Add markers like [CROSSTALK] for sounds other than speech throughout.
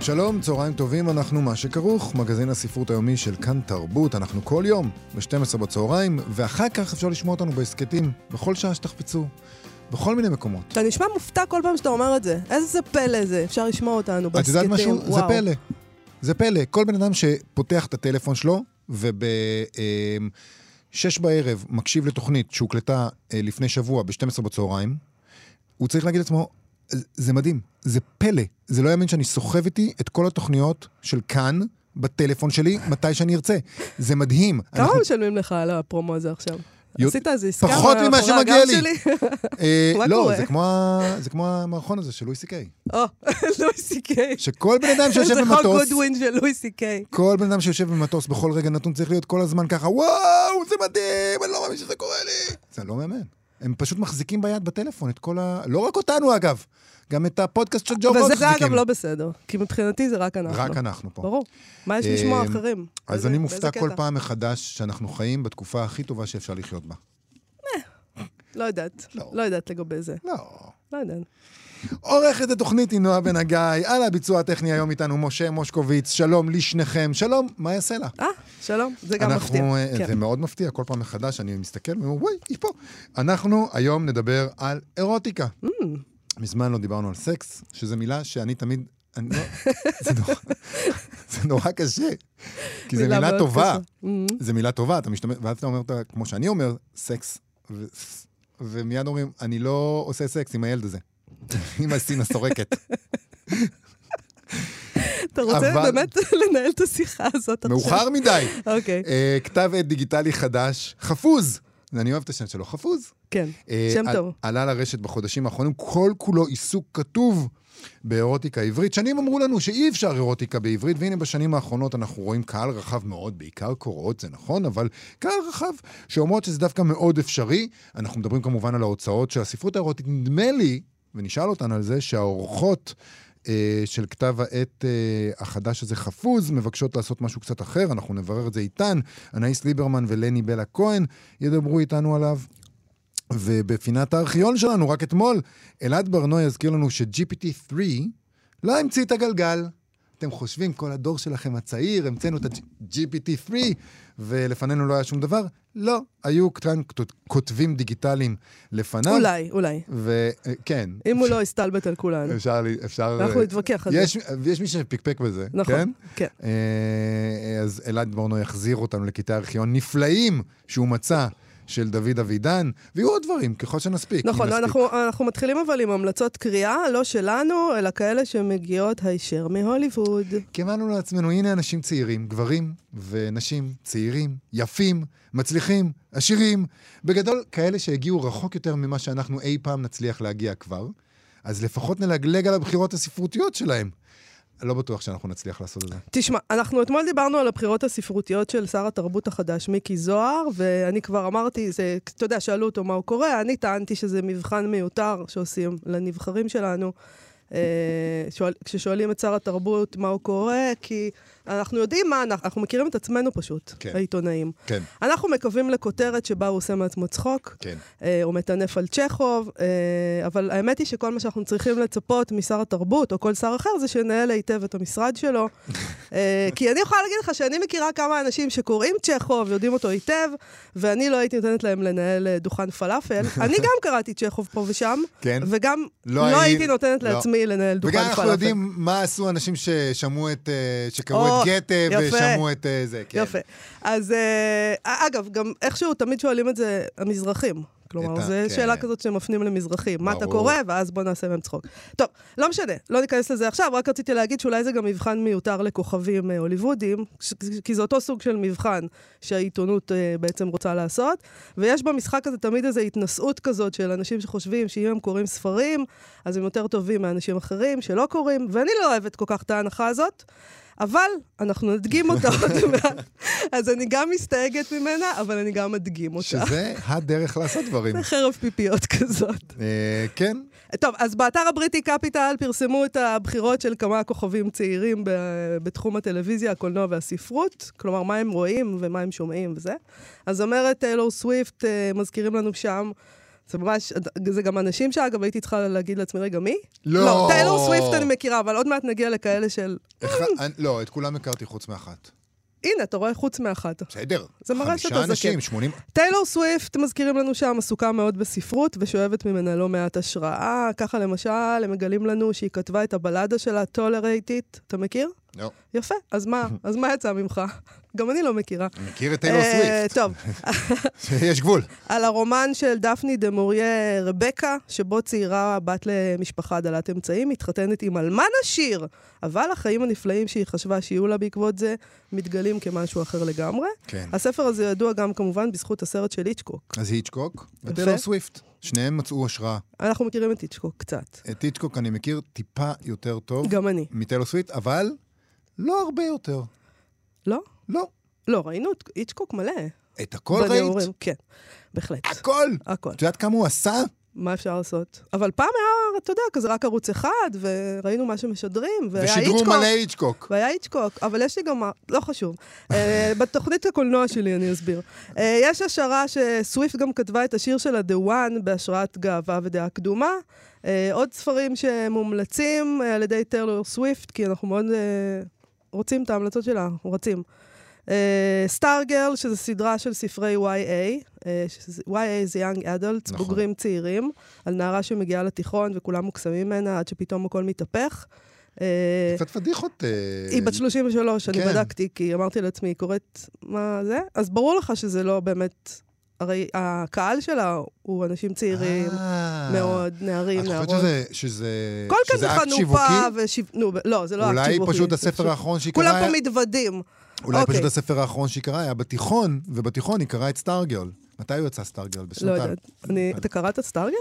שלום, צהריים טובים, אנחנו מה שכרוך, מגזין הספרות היומי של כאן תרבות, אנחנו כל יום ב-12 בצהריים, ואחר כך אפשר לשמוע אותנו בהסכתים, בכל שעה שתחפצו, בכל מיני מקומות. אתה נשמע מופתע כל פעם שאתה אומר את זה. איזה פלא זה, אפשר לשמוע אותנו בהסכתים. את יודעת משהו? וואו. זה פלא. זה פלא. כל בן אדם שפותח את הטלפון שלו, וב-6 בערב מקשיב לתוכנית שהוקלטה אה, לפני שבוע ב-12 בצהריים, הוא צריך להגיד לעצמו, זה מדהים, זה פלא. זה לא יאמין שאני סוחב איתי את כל התוכניות של כאן בטלפון שלי מתי שאני ארצה. זה מדהים. כמה אנחנו... משלמים לך על הפרומו הזה עכשיו? עשית איזה עסקה פחות ממה שמגיע לי. אה, [LAUGHS] לא, זה כמו, זה כמו המערכון הזה של לואי סי קיי. או, [LAUGHS] לואי סי קיי. שכל בן אדם שיושב במטוס... זה חוק גודווין של לואי סי קיי. כל בן אדם שיושב במטוס בכל רגע נתון צריך להיות כל הזמן ככה, וואו, זה מדהים, אני לא מאמין שזה קורה לי. זה לא מאמן. הם פשוט מחזיקים ביד בטלפון את כל ה... לא רק אותנו, אגב. גם את הפודקאסט של ג'ו רוק מחזיקים. וזה אגב לא בסדר, כי מבחינתי זה רק אנחנו. רק אנחנו פה. ברור. מה יש לשמוע אמ, אחרים? אז אני מופתע כל פעם מחדש שאנחנו חיים בתקופה הכי טובה שאפשר לחיות בה. אה, לא יודעת. לא. לא יודעת לגבי זה. לא. לא יודעת. עורכת התוכנית היא נועה בן הגיא, על הביצוע הטכני היום איתנו משה מושקוביץ, שלום לשניכם, שלום, מה יעשה לה? אה, שלום, זה גם אנחנו, מפתיע. אנחנו, כן. זה מאוד מפתיע, כל פעם מחדש אני מסתכל ואומר, וואי, היא פה. אנחנו היום נדבר על אירוטיקה. Mm. מזמן לא דיברנו על סקס, שזו מילה שאני תמיד... אני לא, זה, נורא, זה נורא קשה, כי זו מילה טובה. Mm-hmm. זו מילה טובה, אתה משתמש, ואז אתה אומר, כמו שאני אומר, סקס, ו, ומיד אומרים, אני לא עושה סקס עם הילד הזה. [LAUGHS] עם הסין השורקת. אתה רוצה אבל... באמת [LAUGHS] לנהל את השיחה הזאת עכשיו? מאוחר מדי. אוקיי. okay. uh, כתב עת דיגיטלי חדש, חפוז. אני אוהב את השם שלו, חפוז. כן, uh, שם על, טוב. עלה לרשת בחודשים האחרונים, כל כולו עיסוק כתוב באירוטיקה עברית. שנים אמרו לנו שאי אפשר אירוטיקה בעברית, והנה בשנים האחרונות אנחנו רואים קהל רחב מאוד, בעיקר קורות, זה נכון, אבל קהל רחב שאומרות שזה דווקא מאוד אפשרי. אנחנו מדברים כמובן על ההוצאות של הספרות האירוטית. נדמה לי ונשאל אותן על זה שהאורחות אה, של כתב העת אה, החדש הזה חפוז מבקשות לעשות משהו קצת אחר, אנחנו נברר את זה איתן. אנאיס ליברמן ולני בלה כהן ידברו איתנו עליו. ובפינת הארכיון שלנו, רק אתמול, אלעד ברנועי יזכיר לנו ש-GPT-3 לא המציא את הגלגל. אתם חושבים, כל הדור שלכם הצעיר, המצאנו את ה-GPT-3, ולפנינו לא היה שום דבר? לא, היו כאן כותבים דיגיטליים לפניו. אולי, אולי. וכן. אם הוא לא הסתלבט על כולנו. אפשר, אפשר... אנחנו נתווכח על יש, זה. ויש מי שפקפק בזה, נכון, כן? כן. אה, אז אלעד ברנו יחזיר אותנו לקטעי ארכיון נפלאים שהוא מצא. של דוד אבידן, ויהיו עוד דברים, ככל שנספיק. נכון, נספיק. אנחנו, אנחנו מתחילים אבל עם המלצות קריאה, לא שלנו, אלא כאלה שמגיעות הישר מהוליווד. אמרנו לעצמנו, הנה אנשים צעירים, גברים ונשים צעירים, יפים, מצליחים, עשירים, בגדול, כאלה שהגיעו רחוק יותר ממה שאנחנו אי פעם נצליח להגיע כבר, אז לפחות נלגלג על הבחירות הספרותיות שלהם. לא בטוח שאנחנו נצליח לעשות את זה. תשמע, אנחנו אתמול דיברנו על הבחירות הספרותיות של שר התרבות החדש, מיקי זוהר, ואני כבר אמרתי, זה, אתה יודע, שאלו אותו מה הוא קורא, אני טענתי שזה מבחן מיותר שעושים לנבחרים שלנו. אה, שואל, כששואלים את שר התרבות מה הוא קורא, כי אנחנו יודעים מה אנחנו, אנחנו מכירים את עצמנו פשוט, כן. העיתונאים. כן. אנחנו מקווים לכותרת שבה הוא עושה מעצמו צחוק, כן. אה, הוא מטנף על צ'כוב, אה, אבל האמת היא שכל מה שאנחנו צריכים לצפות משר התרבות, או כל שר אחר, זה שינהל היטב את המשרד שלו. [LAUGHS] אה, כי אני יכולה להגיד לך שאני מכירה כמה אנשים שקוראים צ'כוב, יודעים אותו היטב, ואני לא הייתי נותנת להם לנהל אה, דוכן פלאפל. [LAUGHS] אני גם קראתי צ'כוב פה ושם, כן. וגם לא, לא הייתי נותנת לא. לעצמי לנהל דוכן פלאפל. וגם אנחנו יודעים מה עשו אנשים ששמעו את, אה, שקראו את גתה ושמעו את זה, כן. יפה. אז אגב, גם איכשהו תמיד שואלים את זה המזרחים. כלומר, זו כן. שאלה כזאת שמפנים למזרחים. ברור. מה אתה קורא, ואז בוא נעשה מהם צחוק. טוב, לא משנה, לא ניכנס לזה עכשיו, רק רציתי להגיד שאולי זה גם מבחן מיותר לכוכבים אה, הוליוודים, כי זה אותו סוג של מבחן שהעיתונות אה, בעצם רוצה לעשות, ויש במשחק הזה תמיד איזו התנשאות כזאת של אנשים שחושבים שאם הם קוראים ספרים, אז הם יותר טובים מאנשים אחרים שלא קוראים, ואני לא אוהבת כל כך את ההנחה הזאת. אבל אנחנו נדגים אותה עוד מעט. אז אני גם מסתייגת ממנה, אבל אני גם אדגים אותה. שזה הדרך לעשות דברים. זה חרב פיפיות כזאת. אה, כן. טוב, אז באתר הבריטי קפיטל פרסמו את הבחירות של כמה כוכבים צעירים ב- בתחום הטלוויזיה, הקולנוע והספרות. כלומר, מה הם רואים ומה הם שומעים וזה. אז אומרת טיילור סוויפט, אה, מזכירים לנו שם, זה ממש, זה גם אנשים שאגב הייתי צריכה להגיד לעצמי, רגע, מי? לא. לא, טיילור סוויפט אני מכירה, אבל עוד מעט נגיע לכאלה של... אני- לא, את כולם הכרתי חוץ מאחת. הנה, אתה רואה חוץ מאחת. בסדר. זה מראה שאתה חמישה זקן. אנשים, 80... טיילור סוויפט, מזכירים לנו שם, עסוקה מאוד בספרות ושואבת ממנה לא מעט השראה. ככה למשל, הם מגלים לנו שהיא כתבה את הבלדה שלה, It. אתה מכיר? לא. יפה, אז מה? אז מה יצא ממך? גם אני לא מכירה. מכיר את טיילור אה, סוויפט. טוב, [LAUGHS] יש גבול. על הרומן של דפני דה מוריה רבקה, שבו צעירה בת למשפחה דלת אמצעים, מתחתנת עם אלמן עשיר, אבל החיים הנפלאים שהיא חשבה שיהיו לה בעקבות זה, מתגלים כמשהו אחר לגמרי. כן. הספר הזה ידוע גם כמובן בזכות הסרט של היצ'קוק. אז היצ'קוק וטיילור סוויפט. שניהם מצאו השראה. אנחנו מכירים את היצ'קוק קצת. את היצ'קוק אני מכיר טיפה יותר טוב גם אני. מטיילור סוויפט, אבל לא הרבה יותר. לא? לא. לא, ראינו את היצ'קוק מלא. את הכל ראית? בנעורים. כן, בהחלט. הכל. הכל. את יודעת כמה הוא עשה? מה אפשר לעשות? אבל פעם היה, אתה יודע, כזה רק ערוץ אחד, וראינו מה שמשדרים, והיה ושידרו היצ'קוק. מלא היצ'קוק. והיה היצ'קוק, אבל יש לי גם, לא חשוב. אה, [LAUGHS] בתוכנית הקולנוע שלי אני אסביר. אה, יש השערה שסוויפט גם כתבה את השיר שלה, The One, בהשראת גאווה ודעה קדומה. אה, עוד ספרים שמומלצים על ידי טיילור סוויפט, כי אנחנו מאוד רוצים את ההמלצות שלה, רוצים. סטארגרל, שזו סדרה של ספרי YA, שזה- YA זה Young Adults, נכון. בוגרים צעירים, על נערה שמגיעה לתיכון וכולם מוקסמים ממנה עד שפתאום הכל מתהפך. אה, קצת פדיחות. אה, היא בת 33, אני כן. בדקתי, כי אמרתי לעצמי, היא קוראת מה זה? אז ברור לך שזה לא באמת... הרי הקהל שלה הוא אנשים צעירים אה. מאוד, נערים, את נערות. חושבת שזה- שזה כל שזה זה אקט שיווקי? חנופה ושיו... נו, לא, זה לא אקט אולי שיווקי. פשוט זה הספר פשוט- האחרון שהיא כולם קראה... פה מתוודים. אולי אוקיי. פשוט הספר האחרון שהיא קראה היה בתיכון, ובתיכון היא קראה את Stargirl. מתי הוא יצא Stargirl? לא בשנותיו. יודעת. אני- אתה קראת Stargirl?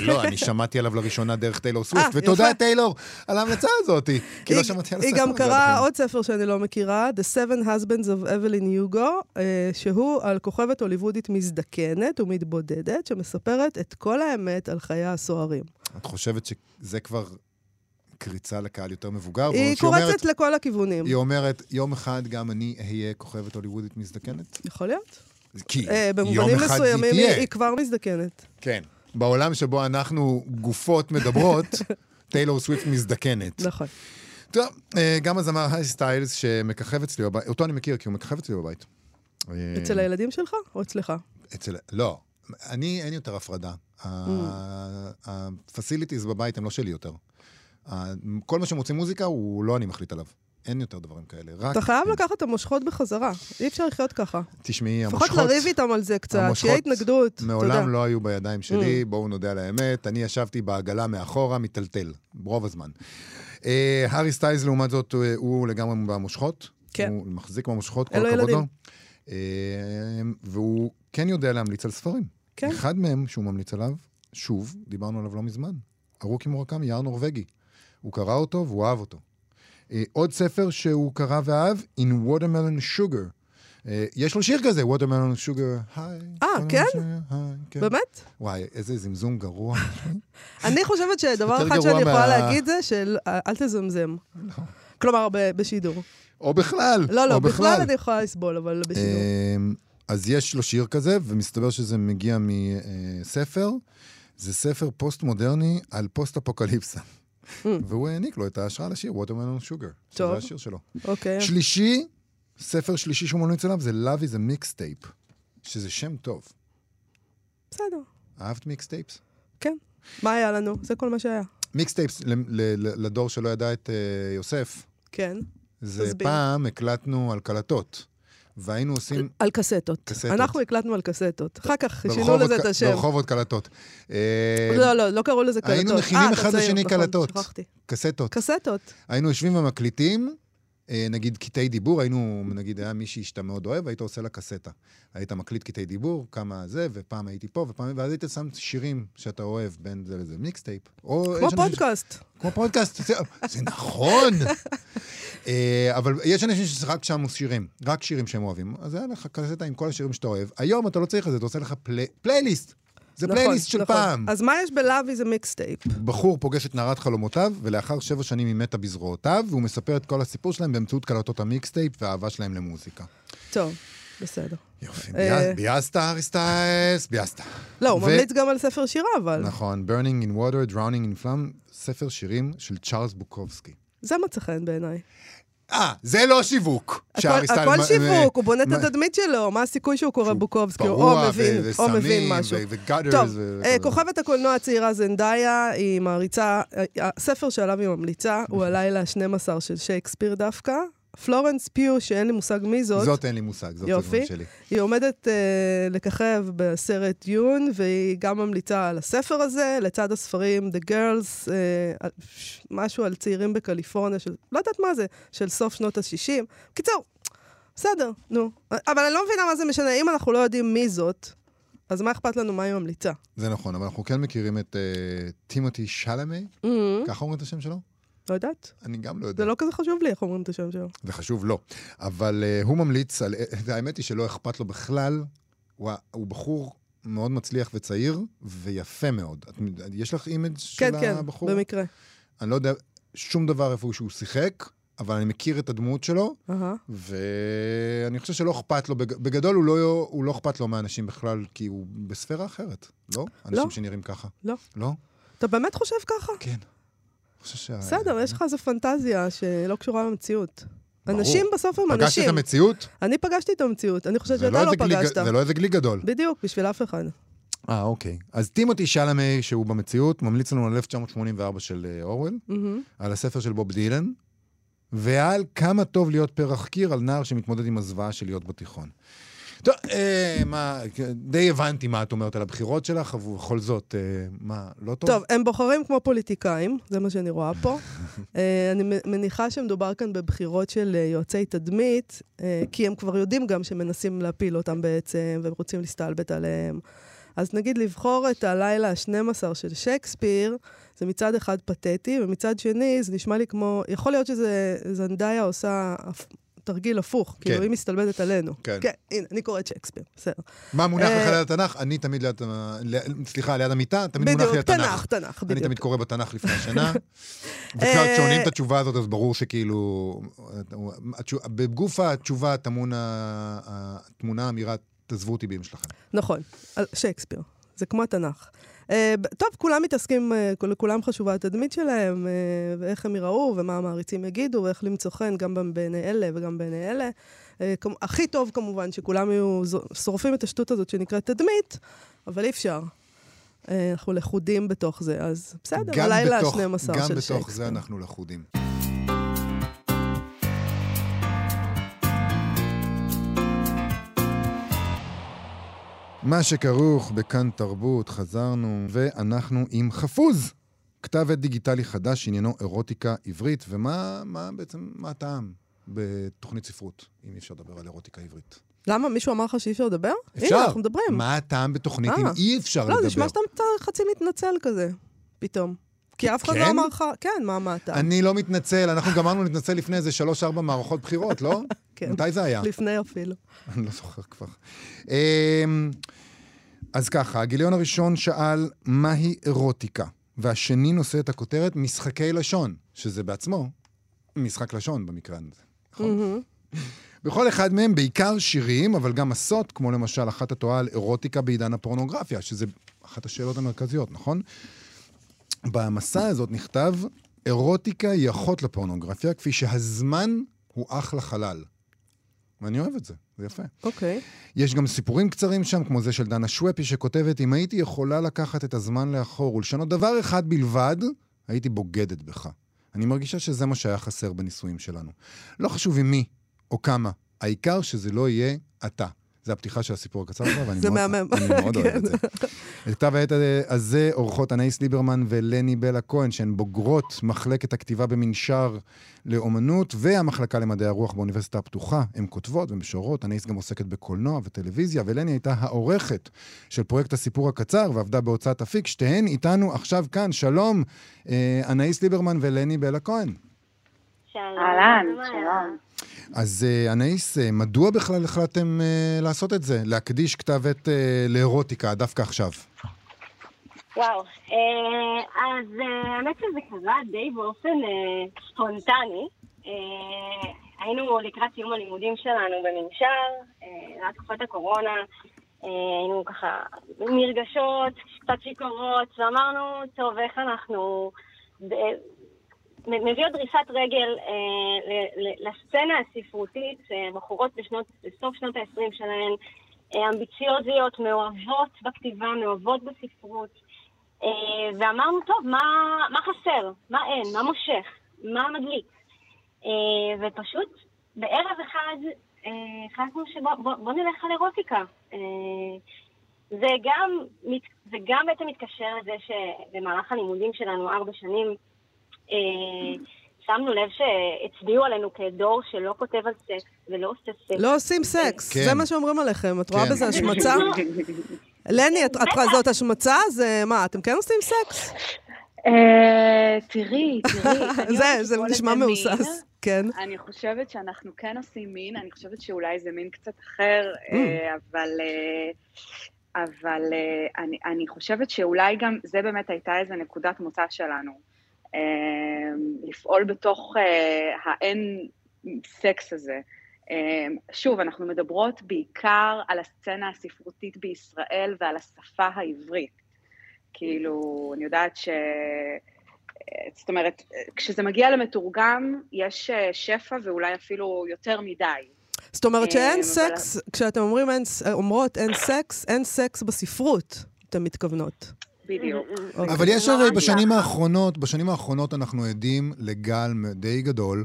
לא, אני שמעתי עליו לראשונה דרך טיילור סוויפט, אה, ותודה. טיילור על ההמלצה הזאת, כי לא שמעתי על הספר היא גם הזה קראה עוד ספר שאני לא מכירה, The Seven Husbands of Evelyn Hugo, אה, שהוא על כוכבת הוליוודית מזדקנת ומתבודדת, שמספרת את כל האמת על חייה הסוערים. את חושבת שזה כבר קריצה לקהל יותר מבוגר? היא אומרת- קורצת לכל הכיוונים. היא אומרת, יום אחד גם אני אהיה כוכבת הוליוודית מזדקנת? יכול להיות. כי אה, יום במובנים אחד מסוימים היא תהיה. היא כבר מזדקנת. כן. בעולם שבו אנחנו גופות מדברות, [LAUGHS] טיילור סוויפט מזדקנת. נכון. טוב, אה, גם הזמר היי סטיילס שמככב אצלי בבית, אותו אני מכיר כי הוא מככב אצלי בבית. אה, אצל הילדים שלך או אצלך? אצל... לא. אני, אין יותר הפרדה. Mm. ה-facilities בבית הם לא שלי יותר. כל מה שמוציא מוזיקה, הוא לא אני מחליט עליו. אין יותר דברים כאלה. רק... אתה חייב לקחת את המושכות בחזרה. אי אפשר לחיות ככה. תשמעי, לפחות המושכות... לריב איתם על זה קצת, שיהיה התנגדות. Mm. מעולם לא היו בידיים שלי, בואו נודה על האמת. אני ישבתי בעגלה מאחורה, מטלטל, רוב הזמן. אה, הארי סטיילס, לעומת זאת, הוא- הוא לגמרי במושכות. כן. הוא מחזיק במושכות, כל הכבוד לו. אה, והוא כן יודע להמליץ על ספרים. כן. אחד מהם שהוא ממליץ עליו, שוב, דיברנו עליו לא מזמן, ארוכי מורקמי, יער נורבגי. הוא קרא אותו והוא אהב אותו. אה, עוד ספר שהוא קרא ואהב, In Watermelon Sugar. אה, יש לו שיר כזה, Watermelon Sugar, היי. אה, כן? כן. באמת? וואי, איזה זמזום גרוע. [LAUGHS] אני חושבת שדבר אחד שאני יכולה להגיד זה אה, אל תזמזם. כלומר, ב- בשידור. או בכלל. לא, לא, בכלל אני יכולה לסבול, אבל בשידור. אמ, אז יש לו שיר כזה, ומסתבר שזה מגיע מספר. זה ספר פוסט-מודרני על פוסט-אפוקליפסה. והוא העניק לו את ההשראה לשיר, Watermelon Sugar. טוב. שזה השיר שלו. אוקיי. שלישי, ספר שלישי שהוא ממליץ עליו, זה Love is a Mixtape, שזה שם טוב. בסדר. אהבת מיקסטייפס? כן. מה היה לנו? זה כל מה שהיה. מיקסטייפס, לדור שלא ידע את אה, יוסף, כן. זה. פעם הקלטנו על קלטות, והיינו עושים... על קסטות. קסטות. אנחנו הקלטנו על קסטות. אחר כך שינו לזה את השם. ברחובות קלטות. אה, לא, לא, לא קראו לזה קלטות. היינו מכינים אה, אתה אחד לשני נכון, קלטות. קסטות. קסטות. היינו יושבים ומקליטים, אה, נגיד קטעי דיבור, היינו, נגיד היה מישהי שאתה מאוד אוהב, היית עושה לה קסטה. היית מקליט קטעי דיבור, כמה זה, ופעם הייתי פה, ופעם, ואז היית שם שירים שאתה אוהב, בין זה לזה, mixtape. כמו פודקאסט. ש... כמו פודקאסט, זה נכון. [LAUGHS] אה, אבל יש אנשים שרק שמו שירים, רק שירים שהם אוהבים. אז היה לך קסטה עם כל השירים שאתה אוהב. היום אתה לא צריך את זה, אתה עושה לך play, פלייליסט. זה נכון, פלייליסט של נכון. פעם. אז מה יש ב-Love Is a Mixtape? בחור פוגש את נערת חלומותיו, ולאחר שבע שנים היא מתה בזרועותיו, והוא מספר את כל הסיפור שלהם באמצעות קלטות ה mixtape והאהבה שלהם למוזיקה. טוב, בסדר. יופי, אה, ביאסת אריסטייס, ביאסת. לא, הוא ממליץ גם על ספר שירה, אבל... נכון, Burning in Water, Drowning in Flame, ספר שירים של צ'ארלס בוקובסקי. זה מצא חן בעיניי. אה, זה לא שיווק. הכל שיווק, הוא בונה את התדמית שלו, מה הסיכוי שהוא קורא בוקובסקי, או מבין, או מבין משהו. טוב, אה, כוכבת הקולנוע הצעירה זנדאיה, היא מעריצה, הספר שעליו היא ממליצה הוא [LAUGHS] הלילה ה-12 של שייקספיר דווקא. פלורנס פיו, שאין לי מושג מי זאת. זאת אין לי מושג, זאת יופי. שלי. היא עומדת uh, לככב בסרט יון, והיא גם ממליצה על הספר הזה, לצד הספרים The Girls, uh, משהו על צעירים בקליפורניה, של, לא יודעת מה זה, של סוף שנות ה-60. קיצור, בסדר, נו. אבל אני לא מבינה מה זה משנה, אם אנחנו לא יודעים מי זאת, אז מה אכפת לנו מה היא ממליצה? זה נכון, אבל אנחנו כן מכירים את uh, טימותי שלמי, mm-hmm. ככה אומרים את השם שלו? לא יודעת. אני גם לא יודע. זה לא כזה חשוב לי איך אומרים את השם שלו. זה חשוב לא. אבל uh, הוא ממליץ על... האמת היא שלא אכפת לו בכלל. הוא, הוא בחור מאוד מצליח וצעיר, ויפה מאוד. את, יש לך image כן, של כן, הבחור? כן, במקרה. אני לא יודע שום דבר איפה שהוא שיחק, אבל אני מכיר את הדמות שלו, uh-huh. ואני חושב שלא אכפת לו, בגדול הוא לא, הוא לא אכפת לו מאנשים בכלל, כי הוא בספירה אחרת, לא? אנשים לא. שנראים ככה. לא. לא? אתה באמת חושב ככה? כן. בסדר, יש לך איזו פנטזיה שלא קשורה למציאות. אנשים בסוף הם אנשים. פגשת את המציאות? אני פגשתי את המציאות. אני חושבת שאתה לא, לא פגשת. זה לא איזה גלי גדול. בדיוק, בשביל אף אחד. אה, אוקיי. אז טימותי שלמי, שהוא במציאות, ממליץ לנו על 1984 של אה, אורוול, על הספר של בוב דילן, ועל כמה טוב להיות פרח קיר על נער שמתמודד עם הזוועה של להיות בתיכון. טוב, אה, מה, די הבנתי מה את אומרת על הבחירות שלך, אבל בכל זאת, אה, מה, לא טוב? טוב, הם בוחרים כמו פוליטיקאים, זה מה שאני רואה פה. [LAUGHS] אה, אני מניחה שמדובר כאן בבחירות של אה, יועצי תדמית, אה, כי הם כבר יודעים גם שמנסים להפיל אותם בעצם, והם רוצים להסתלבט עליהם. אז נגיד לבחור את הלילה ה-12 של שייקספיר, זה מצד אחד פתטי, ומצד שני זה נשמע לי כמו, יכול להיות שזה זנדאיה עושה תרגיל הפוך, כן. כאילו היא מסתלבטת עלינו. כן. כן, הנה, אני קוראת שייקספיר, בסדר. מה מונח לך ליד התנ"ך? אני תמיד ליד, סליחה, ליד המיטה, תמיד מונח לי התנ"ך. בדיוק, תנ"ך, תנ"ך, בדיוק. אני תמיד קורא בתנ"ך לפני השנה. [LAUGHS] וכשעונים את התשובה הזאת, אז ברור שכאילו, בגוף התשובה טמון התמונה, האמירה, תעזבו אותי באמא שלכם. נכון, שייקספיר. זה כמו התנ"ך. Uh, טוב, כולם מתעסקים, uh, לכולם חשובה התדמית שלהם, uh, ואיך הם יראו, ומה המעריצים יגידו, ואיך למצוא חן גם בעיני אלה וגם בעיני אלה. Uh, הכי טוב כמובן שכולם יהיו שורפים את השטות הזאת שנקראת תדמית, אבל אי אפשר. Uh, אנחנו לכודים בתוך זה, אז בסדר, הלילה ה-12 של שייקספיר. גם בתוך זה אנחנו לכודים. מה שכרוך בכאן תרבות, חזרנו, ואנחנו עם חפוז. כתב עת דיגיטלי חדש, עניינו אירוטיקה עברית, ומה מה בעצם, מה הטעם בתוכנית ספרות, אם אי אפשר לדבר על אירוטיקה עברית? למה? מישהו אמר לך שאי אפשר לדבר? אפשר. הנה, אנחנו מדברים. מה הטעם בתוכנית 아, אם אה. אי אפשר לא, לדבר? לא, נשמע שאתה חצי מתנצל כזה, פתאום. כי אף אחד לא כן? לא אמר לך, כן, מה, אתה? אני לא מתנצל, אנחנו גמרנו להתנצל לפני איזה שלוש-ארבע מערכות בחירות, לא? [LAUGHS] כן. מתי זה היה? לפני אפילו. [LAUGHS] אני לא זוכר כבר. אמ, אז ככה, הגיליון הראשון שאל מהי אירוטיקה, והשני נושא את הכותרת משחקי לשון, שזה בעצמו משחק לשון במקרה הזה, נכון? [LAUGHS] בכל אחד מהם בעיקר שירים, אבל גם מסות, כמו למשל אחת התועה על אירוטיקה בעידן הפורנוגרפיה, שזה אחת השאלות המרכזיות, נכון? במסע הזאת נכתב, אירוטיקה היא אחות לפורנוגרפיה, כפי שהזמן הוא אח לחלל. ואני אוהב את זה, זה יפה. אוקיי. Okay. יש גם סיפורים קצרים שם, כמו זה של דנה שוופי, שכותבת, אם הייתי יכולה לקחת את הזמן לאחור ולשנות דבר אחד בלבד, הייתי בוגדת בך. אני מרגישה שזה מה שהיה חסר בנישואים שלנו. לא חשוב עם מי או כמה, העיקר שזה לא יהיה אתה. זה הפתיחה של הסיפור הקצר שלו, ואני מאוד, מאוד אוהב את זה. את כתב העת הזה עורכות אנאיס ליברמן ולני בלה כהן, שהן בוגרות מחלקת הכתיבה במנשר לאומנות והמחלקה למדעי הרוח באוניברסיטה הפתוחה. הן כותבות ומשוררות, אנאיס גם עוסקת בקולנוע וטלוויזיה, ולני הייתה העורכת של פרויקט הסיפור הקצר ועבדה בהוצאת אפיק. שתיהן איתנו עכשיו כאן. שלום, אה, אנאיס ליברמן ולני בלה כהן. אהלן, שלום. אז אה, אנאיס, אה, מדוע בכלל החלטתם uh, לעשות את זה? להקדיש כתב עת לאירוטיקה דווקא עכשיו? וואו, אז האמת שזה קרה די באופן ספונטני. היינו לקראת סיום הלימודים שלנו במנשר, היה תקופת הקורונה, היינו ככה נרגשות, קצת שיכורות, ואמרנו, טוב, איך אנחנו מביא עוד דריסת רגל אה, לסצנה הספרותית, אה, בחורות בשנות, בסוף שנות ה-20 שלהן, אה, אמביציוזיות, מאוהבות בכתיבה, מאוהבות בספרות, אה, ואמרנו, טוב, מה, מה חסר? מה אין? מה מושך? מה מדליק? אה, ופשוט בערב אחד החלטנו אה, שבוא בוא, בוא נלך על אירוטיקה. אה, זה גם, זה גם בעצם מתקשר לזה שבמהלך הלימודים שלנו, ארבע שנים, שמנו לב שהצביעו עלינו כדור שלא כותב על סקס ולא עושה סקס. לא עושים סקס, כן. זה מה שאומרים עליכם. את רואה כן. בזה השמצה? [LAUGHS] לני, את, את, זאת השמצה? זה מה, אתם כן עושים סקס? אה, תראי, תראי. [LAUGHS] זה, זה נשמע מהוסס. כן. אני חושבת שאנחנו כן עושים מין, אני חושבת שאולי זה מין קצת אחר, mm. אה, אבל... אבל אני, אני חושבת שאולי גם, זה באמת הייתה איזו נקודת מוצא שלנו. אמ, לפעול בתוך אה, האין סקס הזה. אמ, שוב, אנחנו מדברות בעיקר על הסצנה הספרותית בישראל ועל השפה העברית. כאילו, אני יודעת ש... זאת אומרת, כשזה מגיע למתורגם, יש אה, שפע ואולי אפילו יותר מדי. זאת אומרת שאין אמ, סקס, כשאתם אומרים אומרות אין סקס, אין סקס בספרות, אתן מתכוונות. בדיוק. אוקיי. אבל יש הרי בשנים האחרונות, בשנים האחרונות אנחנו עדים לגל די גדול.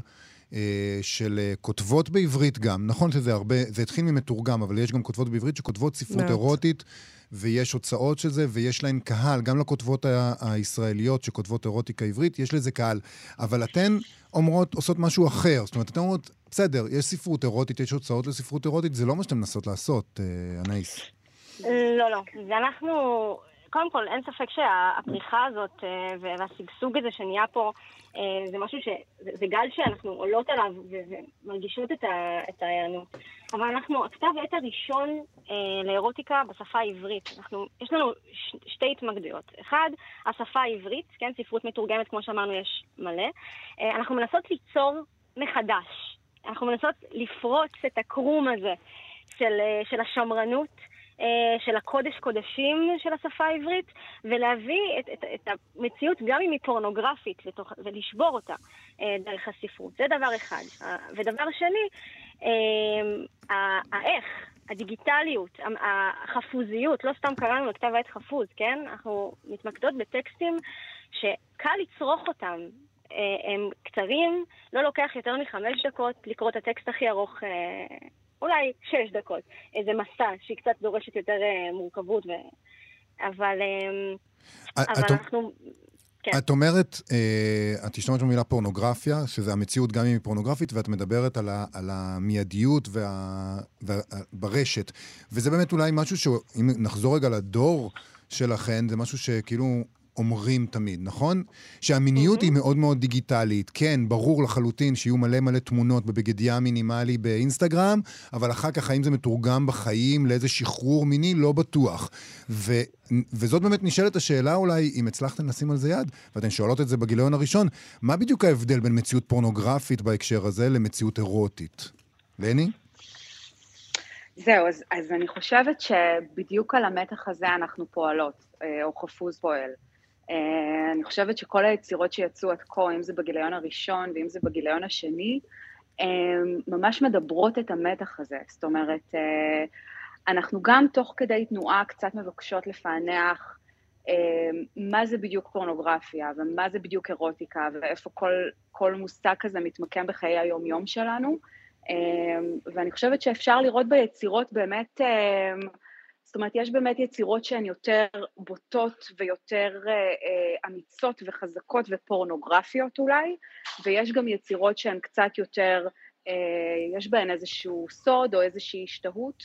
אה, של אה, כותבות בעברית גם. נכון שזה הרבה, זה התחיל ממתורגם, אבל יש גם כותבות בעברית שכותבות ספרות אירוטית, ויש הוצאות של זה, ויש להן קהל, גם לכותבות הישראליות שכותבות אירוטיקה עברית, יש לזה קהל. אבל אתן אומרות, עושות משהו אחר. זאת אומרת, אתן אומרות, בסדר, יש ספרות אירוטית, יש הוצאות לספרות אירוטית, זה לא מה שאתן מנסות לעשות, אה, אנאיס. לא, לא. ואנחנו קודם כל, אין ספק שהפריחה הזאת אה, והשגשוג הזה שנהיה פה, אה, זה משהו ש... זה גל שאנחנו עולות עליו ומרגישות את ההיענות. אבל אנחנו, הכתב עת הראשון אה, לאירוטיקה בשפה העברית. אנחנו, יש לנו ש, שתי התמקדויות. אחד, השפה העברית, כן, ספרות מתורגמת, כמו שאמרנו, יש מלא. אנחנו מנסות ליצור מחדש. אנחנו מנסות לפרוץ את הקרום הזה של, של השמרנות. אה, של הקודש קודשים של השפה העברית, ולהביא את, את, את המציאות, גם אם היא פורנוגרפית, לתוך, ולשבור אותה אה, דרך הספרות. זה דבר אחד. ודבר שני, אה, האיך, הדיגיטליות, החפוזיות, לא סתם קראנו לכתב העת חפוז, כן? אנחנו מתמקדות בטקסטים שקל לצרוך אותם. הם קצרים, לא לוקח יותר מחמש דקות לקרוא את הטקסט הכי ארוך אולי שש דקות. איזה מסע שהיא קצת דורשת יותר uh, מורכבות, ו... אבל, uh, אבל את... אנחנו... כן. את אומרת, את השתמשת במילה פורנוגרפיה, שזה המציאות גם אם היא פורנוגרפית, ואת מדברת על, ה, על המיידיות וה, וה, ברשת. וזה באמת אולי משהו שאם נחזור רגע לדור שלכן, זה משהו שכאילו אומרים תמיד, נכון? שהמיניות mm-hmm. היא מאוד מאוד דיגיטלית. כן, ברור לחלוטין שיהיו מלא מלא תמונות בבגדיה מינימלי באינסטגרם, אבל אחר כך האם זה מתורגם בחיים לאיזה שחרור מיני? לא בטוח. ו, וזאת באמת נשאלת השאלה אולי, אם הצלחתן לשים על זה יד, ואתן שואלות את זה בגיליון הראשון, מה בדיוק ההבדל בין מציאות פורנוגרפית בהקשר הזה למציאות אירוטית? לני? זהו, אז, אז אני חושבת שבדיוק על המתח הזה אנחנו פועלות, אה, או חפוז פועל. אה, אני חושבת שכל היצירות שיצאו עד כה, אם זה בגיליון הראשון ואם זה בגיליון השני, ממש מדברות את המתח הזה. זאת אומרת, אה, אנחנו גם תוך כדי תנועה קצת מבקשות לפענח אה, מה זה בדיוק פורנוגרפיה ומה זה בדיוק אירוטיקה ואיפה כל, כל מושג כזה מתמקם בחיי היום-יום שלנו. ואני חושבת שאפשר לראות ביצירות באמת, זאת אומרת, יש באמת יצירות שהן יותר בוטות ויותר אמיצות וחזקות ופורנוגרפיות אולי, ויש גם יצירות שהן קצת יותר, יש בהן איזשהו סוד או איזושהי השתהות.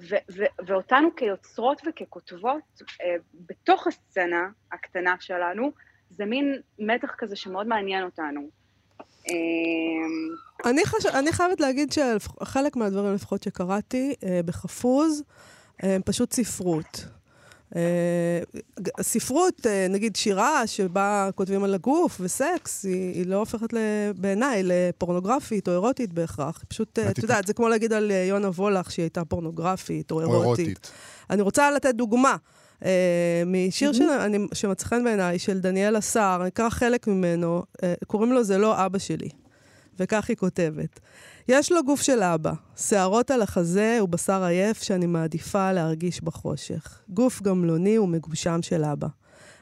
ו- ו- ואותנו כיוצרות וככותבות, בתוך הסצנה הקטנה שלנו, זה מין מתח כזה שמאוד מעניין אותנו. אני, חש... אני חייבת להגיד שחלק מהדברים, לפחות שקראתי, בחפוז, הם פשוט ספרות. אה, ספרות, אה, נגיד שירה שבה כותבים על הגוף וסקס, היא, היא לא הופכת בעיניי לפורנוגרפית או אירוטית בהכרח. פשוט, אה, את יודעת, זה כמו להגיד על יונה וולך שהיא הייתה פורנוגרפית או אירוטית. או אירוטית. אני רוצה לתת דוגמה. Uh, משיר mm-hmm. שמצא חן בעיניי, של דניאל עשר, אני אקרא חלק ממנו, uh, קוראים לו זה לא אבא שלי. וכך היא כותבת. יש לו גוף של אבא, שערות על החזה ובשר עייף שאני מעדיפה להרגיש בחושך. גוף גמלוני ומגושם של אבא.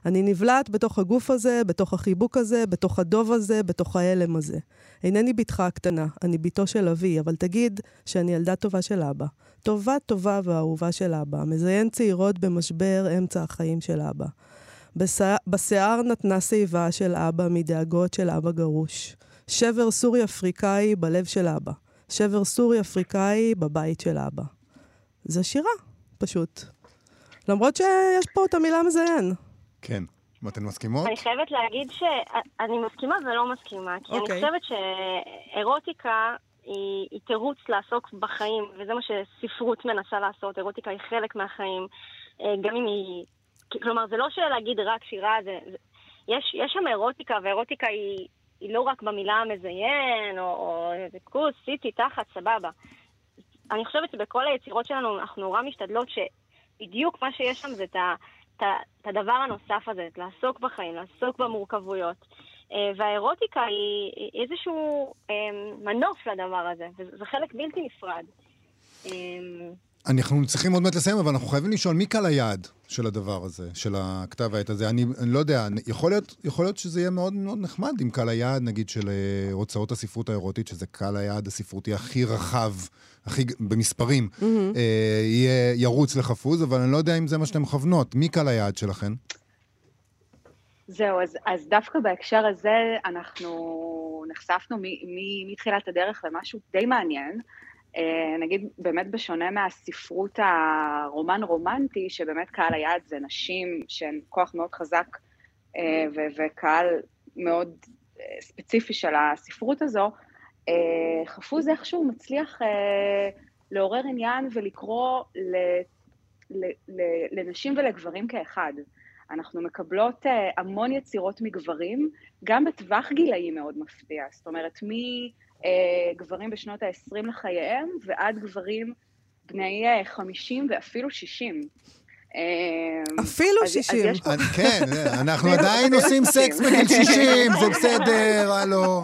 אני נבלעת בתוך הגוף הזה, בתוך החיבוק הזה, בתוך הדוב הזה, בתוך ההלם הזה. אינני בתך הקטנה, אני בתו של אבי, אבל תגיד שאני ילדה טובה של אבא. טובה טובה ואהובה של אבא, מזיין צעירות במשבר אמצע החיים של אבא. בשיער נתנה שיבה של אבא מדאגות של אבא גרוש. שבר סורי-אפריקאי בלב של אבא. שבר סורי-אפריקאי בבית של אבא. זו שירה, פשוט. למרות שיש פה את המילה מזיין. כן. ואתן מסכימות? אני חייבת להגיד שאני מסכימה ולא מסכימה. כי okay. אני אוקיי. חושבת שאירוטיקה היא, היא תירוץ לעסוק בחיים, וזה מה שספרות מנסה לעשות. אירוטיקה היא חלק מהחיים, אה, גם אם היא... כלומר, זה לא שלהגיד רק שירה, זה... יש, יש שם אירוטיקה, ואירוטיקה היא, היא לא רק במילה המזיין, או, או איזה כוס, סיטי, תחת, סבבה. אני חושבת שבכל היצירות שלנו אנחנו נורא משתדלות שבדיוק מה שיש שם זה את, ה, את, הדבר הנוסף הזה, לעסוק בחיים, לעסוק במורכבויות. אה, והאירוטיקה היא איזשהו אה, מנוף לדבר הזה, וזה חלק בלתי נפרד. אה, אנחנו צריכים עוד מעט לסיים, אבל אנחנו חייבים לשאול מי קהל היעד של הדבר הזה, של הכתב העת הזה. אני, אני לא יודע, יכול להיות, יכול להיות שזה יהיה מאוד מאוד נחמד אם קהל היעד, נגיד, של uh, הוצאות הספרות האירוטית, שזה קהל היעד הספרותי הכי רחב, הכי, במספרים, mm-hmm. uh, יהיה ירוץ לחפוז, אבל אני לא יודע אם זה מה שאתם מכוונות. מי קהל היעד שלכם? זהו, אז, אז דווקא בהקשר הזה אנחנו נחשפנו מתחילת הדרך למשהו די מעניין. אה, נגיד, באמת בשונה מהספרות הרומן-רומנטי, שבאמת קהל היעד זה נשים שהן כוח מאוד חזק אה, וקהל מאוד אה, ספציפי של הספרות הזו, חפוז איכשהו מצליח לעורר עניין ולקרוא לנשים ולגברים כאחד. אנחנו מקבלות המון יצירות מגברים, גם בטווח גילאי מאוד מפתיע. זאת אומרת, מ... אה, גברים בשנות ה-20 לחייהם, ועד גברים בני 50 אה, ואפילו 60. אה, אפילו 60. כן, אנחנו [LAUGHS] עדיין עושים סקס בגיל 60, זה בסדר, הלו.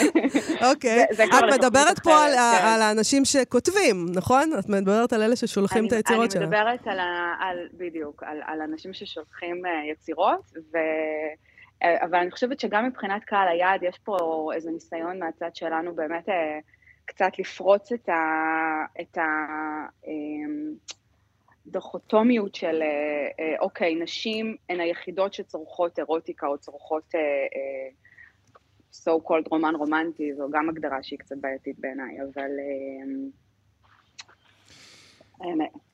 [LAUGHS] אוקיי. את מדברת פה כן. על האנשים שכותבים, נכון? את מדברת על אלה ששולחים את היצירות שלהם. אני מדברת על, בדיוק, על אנשים ששולחים יצירות, ו... אה, אבל אני חושבת שגם מבחינת קהל היעד, יש פה איזה ניסיון מהצד שלנו באמת אה, קצת לפרוץ את ה... את ה אמ, דוכוטומיות של, אה, אוקיי, נשים הן היחידות שצורכות אירוטיקה או צורכות so called רומן רומנטי, זו גם הגדרה שהיא קצת בעייתית בעיניי, אבל...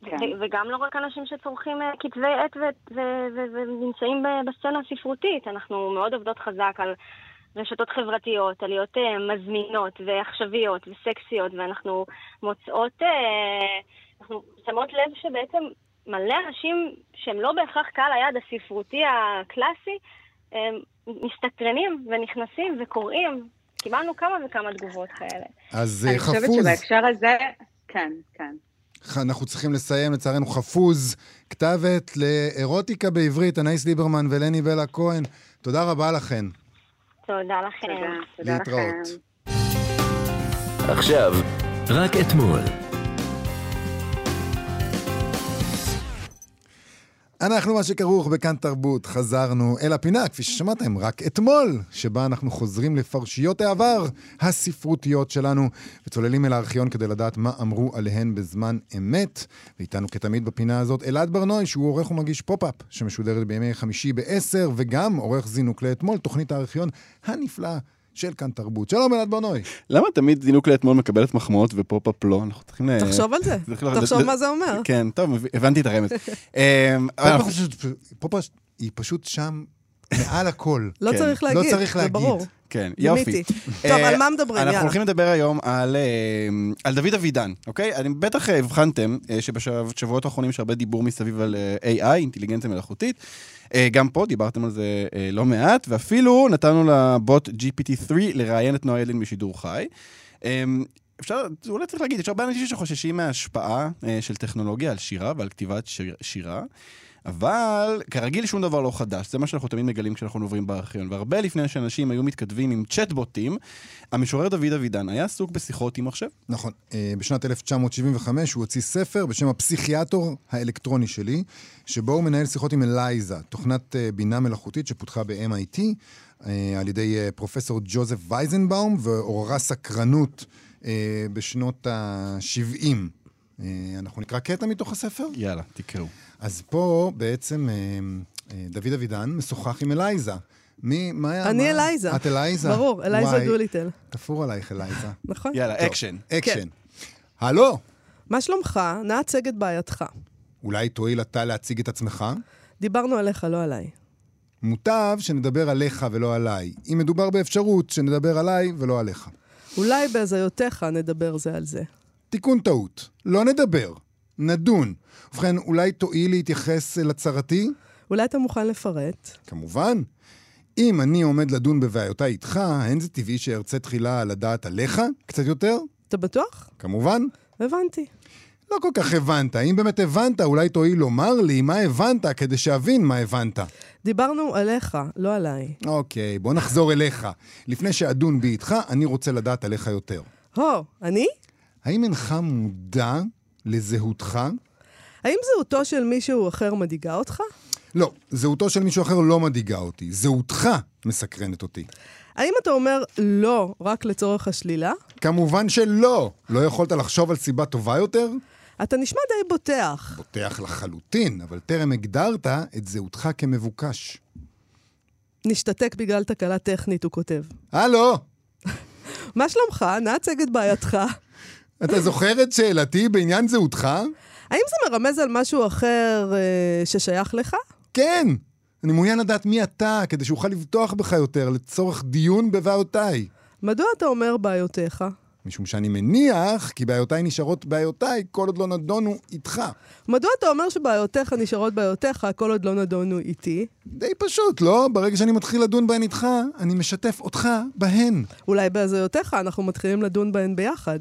כן. וגם לא רק אנשים שצורכים אה, כתבי עת ונמצאים בסצנה הספרותית, אנחנו מאוד עובדות חזק על רשתות חברתיות, על להיות אה, מזמינות ועכשוויות וסקסיות, ואנחנו מוצאות, אה, אנחנו שמות לב שבעצם מלא אנשים שהם לא בהכרח קהל היעד הספרותי הקלאסי, מסתקרנים ונכנסים וקוראים. קיבלנו כמה וכמה תגובות כאלה. אז חפוז. אני חושבת שבהקשר הזה, כן, כן. אנחנו צריכים לסיים, לצערנו, חפוז, כתבת לאירוטיקה בעברית, אנאיס ליברמן ולני בלה כהן. תודה רבה לכן. תודה לכם. תודה, להתראות. עכשיו, רק אתמול. אנחנו מה שכרוך בכאן תרבות, חזרנו אל הפינה, כפי ששמעתם, רק אתמול, שבה אנחנו חוזרים לפרשיות העבר הספרותיות שלנו, וצוללים אל הארכיון כדי לדעת מה אמרו עליהן בזמן אמת. ואיתנו כתמיד בפינה הזאת אלעד ברנועי, שהוא עורך ומגיש Pop-Up, שמשודרת בימי חמישי ב-10, וגם עורך זינוק לאתמול, תוכנית הארכיון הנפלאה. של כאן תרבות. שלום אלעד ברנועי. למה תמיד זינוק לאתמול מקבלת מחמאות ו Pop-Up לא? אנחנו צריכים... ל- תחשוב על זה, ל- תחשוב מה זה אומר. כן, טוב, הבנתי את הרמז. אמ, פופ אנחנו- פשוט- פופ היא פשוט שם מעל הכל. לא כן. צריך לא להגיד, צריך זה להגיד. ברור. כן, יופי. טוב, אה, על מה מדברים? אנחנו יאללה. הולכים לדבר היום על, אה, על דוד אבידן, אוקיי? אני בטח אה, הבחנתם אה, שבשבועות האחרונים יש הרבה דיבור מסביב על אה, AI, אינטליגנציה מלאכותית. אה, גם פה דיברתם על זה אה, לא מעט, ואפילו נתנו לבוט GPT-3 לראיין את נועה ילין בשידור חי. אה, אפשר, אולי צריך להגיד, יש הרבה אנשים שחוששים מההשפעה אה, של טכנולוגיה על שירה ועל כתיבת שיר, שירה. אבל כרגיל שום דבר לא חדש, זה מה שאנחנו תמיד מגלים כשאנחנו עוברים בארכיון. והרבה לפני שאנשים היו מתכתבים עם צ'טבוטים, המשורר דוד אבידן היה עסוק בשיחות עם מחשב. נכון. אה, בשנת 1975 הוא הוציא ספר בשם הפסיכיאטור האלקטרוני שלי, שבו הוא מנהל שיחות עם אלייזה, תוכנת אה, בינה מלאכותית שפותחה ב-MIT אה, על ידי פרופסור ג'וזף וייזנבאום, ועוררה סקרנות בשנות ה-70. אנחנו נקרא קטע מתוך הספר? יאללה, תקראו. אז פה בעצם אה, אה, דוד אבידן משוחח עם אלייזה. מי, מה היה? אני? אלייזה. את אלייזה? ברור, אלייזה דוליטל. תפור עלייך אלייזה. [LAUGHS] נכון? יאללה, אקשן. אקשן. הלו, מה שלומך? נא הצג את בעייתך. אולי תואיל אתה להציג את עצמך? דיברנו עליך, לא עליי. מוטב שנדבר עליך ולא עליי. אם מדובר באפשרות, שנדבר עליי ולא עליך. אולי בהזיותיך נדבר זה על זה. תיקון טעות. לא נדבר. נדון. ובכן, אולי תואיל להתייחס לצרתי? אולי אתה מוכן לפרט? כמובן. אם אני עומד לדון בבעיותיי איתך, האין זה טבעי שארצה תחילה לדעת עליך? קצת יותר? אתה בטוח? כמובן. הבנתי. לא כל כך הבנת. אם באמת הבנת, אולי תואיל לומר לי מה הבנת כדי שאבין מה הבנת. דיברנו עליך, לא עליי. אוקיי, בוא נחזור אליך. לפני שאדון בי איתך, אני רוצה לדעת עליך יותר. הו, אני? האם אינך מודע לזהותך? האם זהותו של מישהו אחר מדאיגה אותך? לא, זהותו של מישהו אחר לא מדאיגה אותי. זהותך מסקרנת אותי. האם אתה אומר לא רק לצורך השלילה? כמובן שלא. לא יכולת לחשוב על סיבה טובה יותר? אתה נשמע די בוטח. פותח לחלוטין, אבל טרם הגדרת את זהותך כמבוקש. נשתתק בגלל תקלה טכנית, הוא כותב. הלו, מה שלומך? נא הצג את בעייתך. אתה זוכר את שאלתי בעניין זהותך? האם זה מרמז על משהו אחר אה, ששייך לך? כן. אני מעוניין לדעת מי אתה, כדי שאוכל לבטוח בך יותר לצורך דיון בבעיותיי. מדוע אתה אומר בעיותיך? משום שאני מניח כי בעיותיי נשארות בעיותיי כל עוד לא נדונו איתך. מדוע אתה אומר שבעיותיך נשארות בעיותיך כל עוד לא נדונו איתי? די פשוט, לא? ברגע שאני מתחיל לדון בהן איתך, אני משתף אותך בהן. אולי בהזיותיך אנחנו מתחילים לדון בהן ביחד.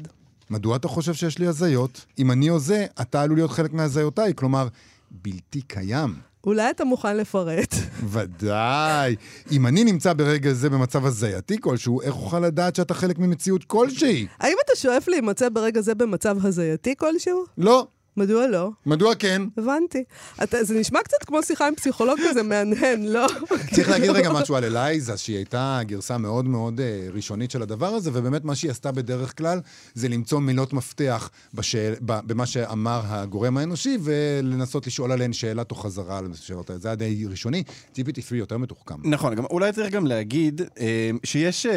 מדוע אתה חושב שיש לי הזיות? אם אני הוזה, אתה עלול להיות חלק מהזיותיי, כלומר, בלתי קיים. אולי אתה מוכן לפרט. ודאי. אם אני נמצא ברגע זה במצב הזייתי כלשהו, איך אוכל לדעת שאתה חלק ממציאות כלשהי? האם אתה שואף להימצא ברגע זה במצב הזייתי כלשהו? לא. מדוע לא? מדוע כן? הבנתי. אתה, זה נשמע קצת כמו שיחה עם פסיכולוג כזה מהנהן, לא? צריך להגיד רגע [LAUGHS] משהו על אלייזה, שהיא הייתה גרסה מאוד מאוד uh, ראשונית של הדבר הזה, ובאמת מה שהיא עשתה בדרך כלל זה למצוא מילות מפתח בשאל, ב, במה שאמר הגורם האנושי, ולנסות לשאול עליהן שאלה תוך חזרה על השאלות האלה. זה היה די ראשוני. GPT-3 יותר מתוחכם. נכון, גם, אולי צריך גם להגיד אה, שיש אה,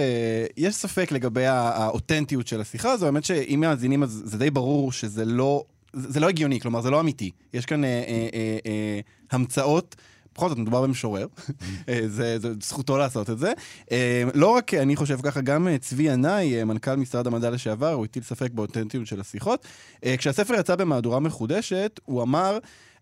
יש ספק לגבי הא- האותנטיות של השיחה הזו, האמת שאם מאזינים אז זה די ברור שזה לא, זה לא הגיוני, כלומר זה לא אמיתי. יש כאן אה, אה, אה, אה, המצאות. בכל זאת, מדובר במשורר, [LAUGHS] אה, זה, זה זכותו לעשות את זה. אה, לא רק אני חושב ככה, גם צבי ינאי, מנכ"ל משרד המדע לשעבר, הוא הטיל ספק באותנטיות של השיחות. כשהספר יצא במהדורה מחודשת, הוא אמר,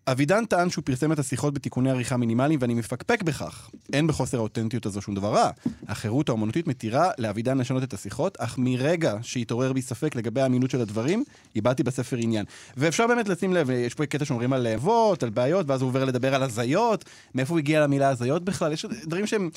אבידן טען שהוא פרסם את השיחות בתיקוני עריכה מינימליים, ואני מפקפק בכך. אין בחוסר האותנטיות הזו שום דבר רע. החירות האומנותית מתירה לאבידן לשנות את השיחות, אך מרגע שהתעורר בי ספק לגבי האמינות של הדברים, איבדתי בספר עניין. ואפשר באמת לשים לב, יש פה קטע שאומרים על אבות, על בעיות, ואז הוא עובר לדבר על הזיות, מאיפה הוא הגיע למילה הזיות בכלל, יש דברים שהם...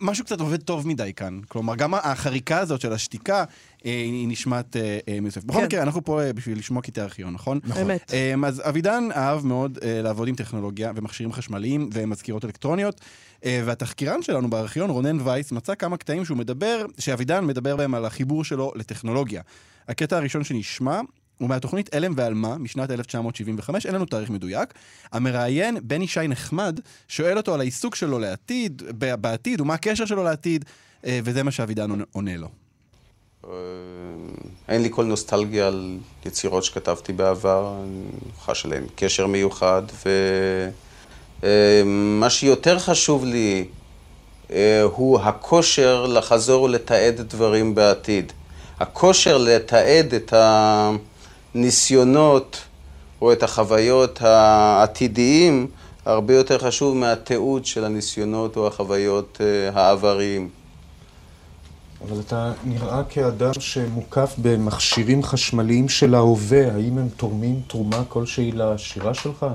משהו קצת עובד טוב מדי כאן. כלומר, גם החריקה הזאת של השתיקה, אה, היא נשמעת אה, אה, מיוסף. בכל כן. מקרה, אנחנו פה אה, בשביל לשמוע קטעי ארכיון, נכון? אמת. אמ, אז אבידן אהב מאוד אה, לעבוד עם טכנולוגיה ומכשירים חשמליים ומזכירות אלקטרוניות, אה, והתחקירן שלנו בארכיון, רונן וייס, מצא כמה קטעים שהוא מדבר, שאבידן מדבר בהם על החיבור שלו לטכנולוגיה. הקטע הראשון שנשמע הוא מהתוכנית הלם ועלמה משנת 1975, אין לנו תאריך מדויק. המראיין, בני שי נחמד, שואל אותו על העיסוק שלו לעתיד, בעתיד, ומה הקשר שלו לעתיד, אה, וזה מה שאבידן עונה- לו. אה, אין לי כל נוסטלגיה על יצירות שכתבתי בעבר, אני חש עליהן קשר מיוחד, ומה שיותר חשוב לי אה, הוא הכושר לחזור ולתעד דברים בעתיד. הכושר לתעד את הניסיונות או את החוויות העתידיים הרבה יותר חשוב מהתיעוד של הניסיונות או החוויות אה, העבריים. אבל אתה נראה כאדם שמוקף במכשירים חשמליים של ההווה. האם הם תורמים תרומה כלשהי לשירה שלך?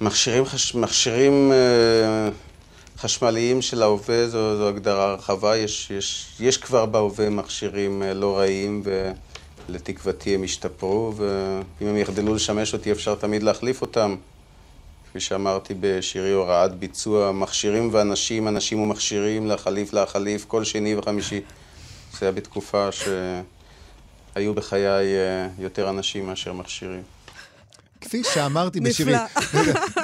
מכשירים, חש... מכשירים אה, חשמליים של ההווה זו, זו הגדרה רחבה. יש, יש, יש כבר בהווה מכשירים אה, לא רעים, ולתקוותי הם ישתפרו, ואם הם יחדלו לשמש אותי אפשר תמיד להחליף אותם. כפי שאמרתי בשירי הוראת ביצוע, מכשירים ואנשים, אנשים ומכשירים, להחליף להחליף, כל שני וחמישי. זה היה בתקופה שהיו בחיי אה, יותר אנשים מאשר מכשירים. כפי שאמרתי בשירי. נפלא.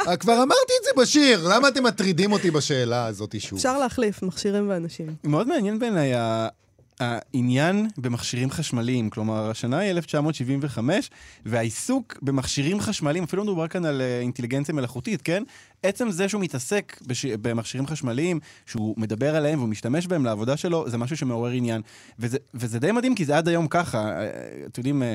רגע, כבר אמרתי את זה בשיר, למה אתם מטרידים אותי בשאלה הזאת שוב? אפשר להחליף מכשירים ואנשים. מאוד מעניין בעיניי העניין במכשירים חשמליים. כלומר, השנה היא 1975, והעיסוק במכשירים חשמליים, אפילו מדובר כאן על אה, אינטליגנציה מלאכותית, כן? עצם זה שהוא מתעסק בש... במכשירים חשמליים, שהוא מדבר עליהם והוא משתמש בהם לעבודה שלו, זה משהו שמעורר עניין. וזה, וזה די מדהים, כי זה עד היום ככה. אה, אתם יודעים... אה,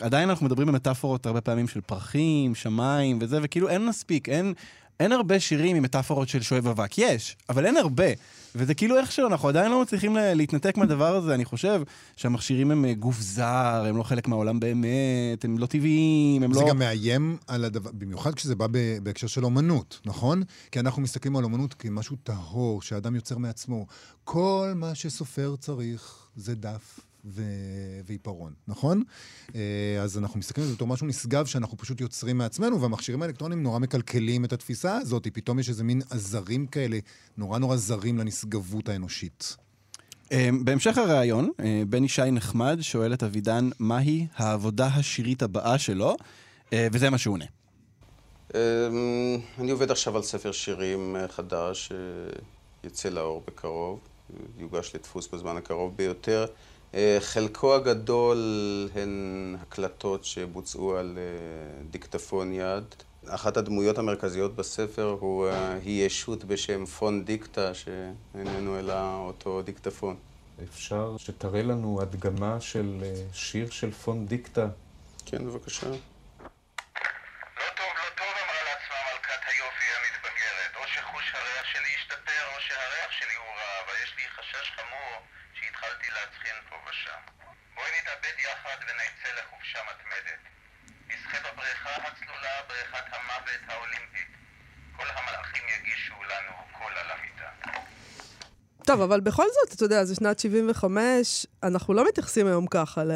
עדיין אנחנו מדברים במטאפורות הרבה פעמים של פרחים, שמיים וזה, וכאילו אין מספיק, אין, אין הרבה שירים עם מטאפורות של שואב אבק. יש, אבל אין הרבה. וזה כאילו איכשהו, אנחנו עדיין לא מצליחים להתנתק מהדבר הזה. אני חושב שהמכשירים הם אה, גוף זר, הם לא חלק מהעולם באמת, הם לא טבעיים, הם זה לא... גם מאיים על הדבר, במיוחד כשזה בא בהקשר של אומנות, נכון? כי אנחנו מסתכלים על אומנות כמשהו טהור, שהאדם יוצר מעצמו. כל מה שסופר צריך זה דף. ו- ועיפרון, נכון? אה, אז אנחנו מסתכלים על זה בתור משהו נשגב שאנחנו פשוט יוצרים מעצמנו, והמכשירים האלקטרוניים נורא מקלקלים את התפיסה הזאת. פתאום יש איזה מין עזרים כאלה, נורא נורא זרים לנשגבות האנושית. אה, בהמשך הראיון, אה, בני שי נחמד שואל את אבידן מהי העבודה השירית הבאה שלו, וזה מה שהוא עונה. אני עובד עכשיו על ספר שירים חדש שיצא לאור בקרוב, יוגש לדפוס בזמן הקרוב ביותר. אה, חלקו הגדול הן הקלטות שבוצעו על אה, דיקטפון יד. אחת הדמויות המרכזיות בספר הוא, אה, היא ישות בשם פון דיקטה, שאיננו אלא אותו דיקטפון. אפשר שתראה לנו הדגמה של שיר של פון דיקטה. כן, בבקשה. לא טוב, לא טוב, אמרה לעצמה מלכת היופי המתבגרת. או שחוש הריח שלי ישתפר, או שהריח שלי הוא רע, אבל יש לי חשש חמור שהתחלתי להצחין פה ושם. בואי נתאבד יחד ונצא לחופשה מתמדת. נשחה בבריכה הצלולה, בריכת המוות האולימפית. כל המלאכים יגישו לנו קול על המיטה. טוב, אבל בכל זאת, אתה יודע, זה שנת 75, אנחנו לא מתייחסים היום ככה ל-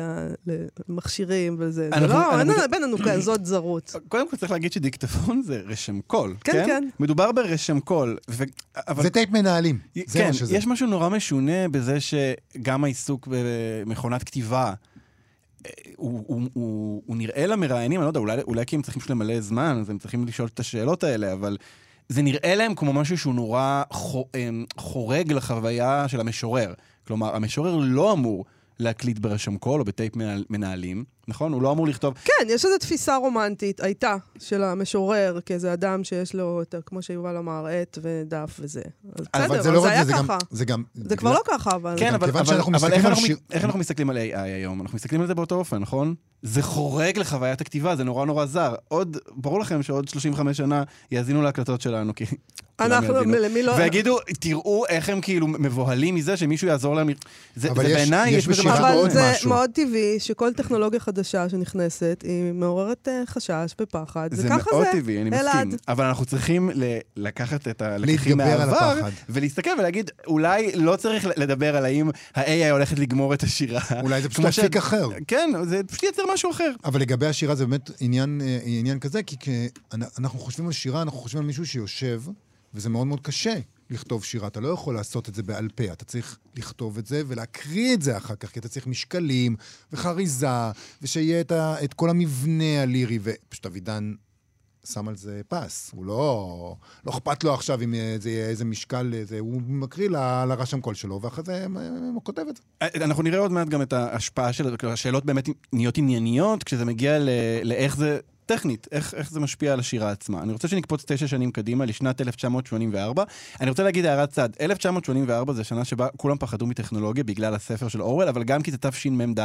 למכשירים וזה. זה אנחנו- לא, אין אנחנו- בינינו כזאת זרות. קודם כל צריך להגיד שדיקטפון זה רשם קול, כן, כן? כן. מדובר ברשם קול. ו... אבל... זה טייפ מנהלים, זה כן, מה שזה. יש משהו נורא משונה בזה שגם העיסוק במכונת כתיבה, אה, הוא, הוא, הוא, הוא נראה למראיינים, אני לא יודע, אולי, אולי כי הם צריכים למלא זמן, אז הם צריכים לשאול את השאלות האלה, אבל זה נראה להם כמו משהו שהוא נורא אמ, חורג לחוויה של המשורר. כלומר, המשורר לא אמור להקליט ברשם קול או בטייפ מנהל, מנהלים, נכון? הוא לא אמור לכתוב... כן, יש איזו תפיסה רומנטית, הייתה, של המשורר, כאיזה אדם שיש לו, את ה- כמו שיובל אמר, עט ודף וזה. אז בסדר, אבל אבל זה לא רק היה זה, זה גם... ככה. זה גם... זה כבר לא ככה, אבל... כן, אבל, אבל, אבל מסתכלים איך, אנחנו, שיר- איך אנחנו מסתכלים על AI היום? אנחנו מסתכלים על זה באותו אופן, נכון? זה חורג לחוויית הכתיבה, זה נורא נורא זר. עוד, ברור לכם שעוד 35 שנה יאזינו להקלטות שלנו, כי... אנחנו. למי לא... ויגידו, תראו איך הם כאילו מבוהלים מזה שמישהו יעזור להם. זה, אבל זה יש- בעיניי, יש בזה משהו אבל. זה משהו. מאוד טבעי שכל טכנולוגיה חדשה חדשה שנכנסת, היא מעוררת אה, חשש ופחד, זה וככה מאוד זה. טבעי, אני אלעד. מסכים. אבל אנחנו צריכים ל- לקחת את הלקחים מהעבר. ולהסתכל ולהגיד, אולי לא צריך לדבר על האם ה-AI הולכת לגמור את השירה. אולי זה פשוט כמו ש- אפיק אחר. כן, זה פשוט ייצר משהו אחר. אבל לגבי השירה זה באמת עניין, אה, עניין כזה, כי כשאנחנו חושבים על שירה, אנחנו חושבים על מישהו שיושב, וזה מאוד מאוד קשה לכתוב שירה. אתה לא יכול לעשות את זה בעל פה, אתה צריך לכתוב את זה ולהקריא את זה אחר כך, כי אתה צריך משקלים וחריזה, ושיהיה את, ה, את כל המבנה הלירי, ופשוט אבידן שם על זה פס. הוא לא... לא אכפת לו עכשיו אם אה, זה יהיה איזה משקל, איזה, הוא מקריא ל- לרשם קול שלו, ואחרי זה אה, הוא כותב את זה. אנחנו נראה עוד מעט גם את ההשפעה של, כלומר, השאלות באמת נהיות ענייניות, כשזה מגיע לאיך זה, טכנית, איך, איך זה משפיע על השירה עצמה. אני רוצה שנקפוץ תשע שנים קדימה, לשנת 1984. אני רוצה להגיד הערת צד, 1984 זה שנה שבה כולם פחדו מטכנולוגיה בגלל הספר של אורוול, אבל גם כי זה תשמ"ד.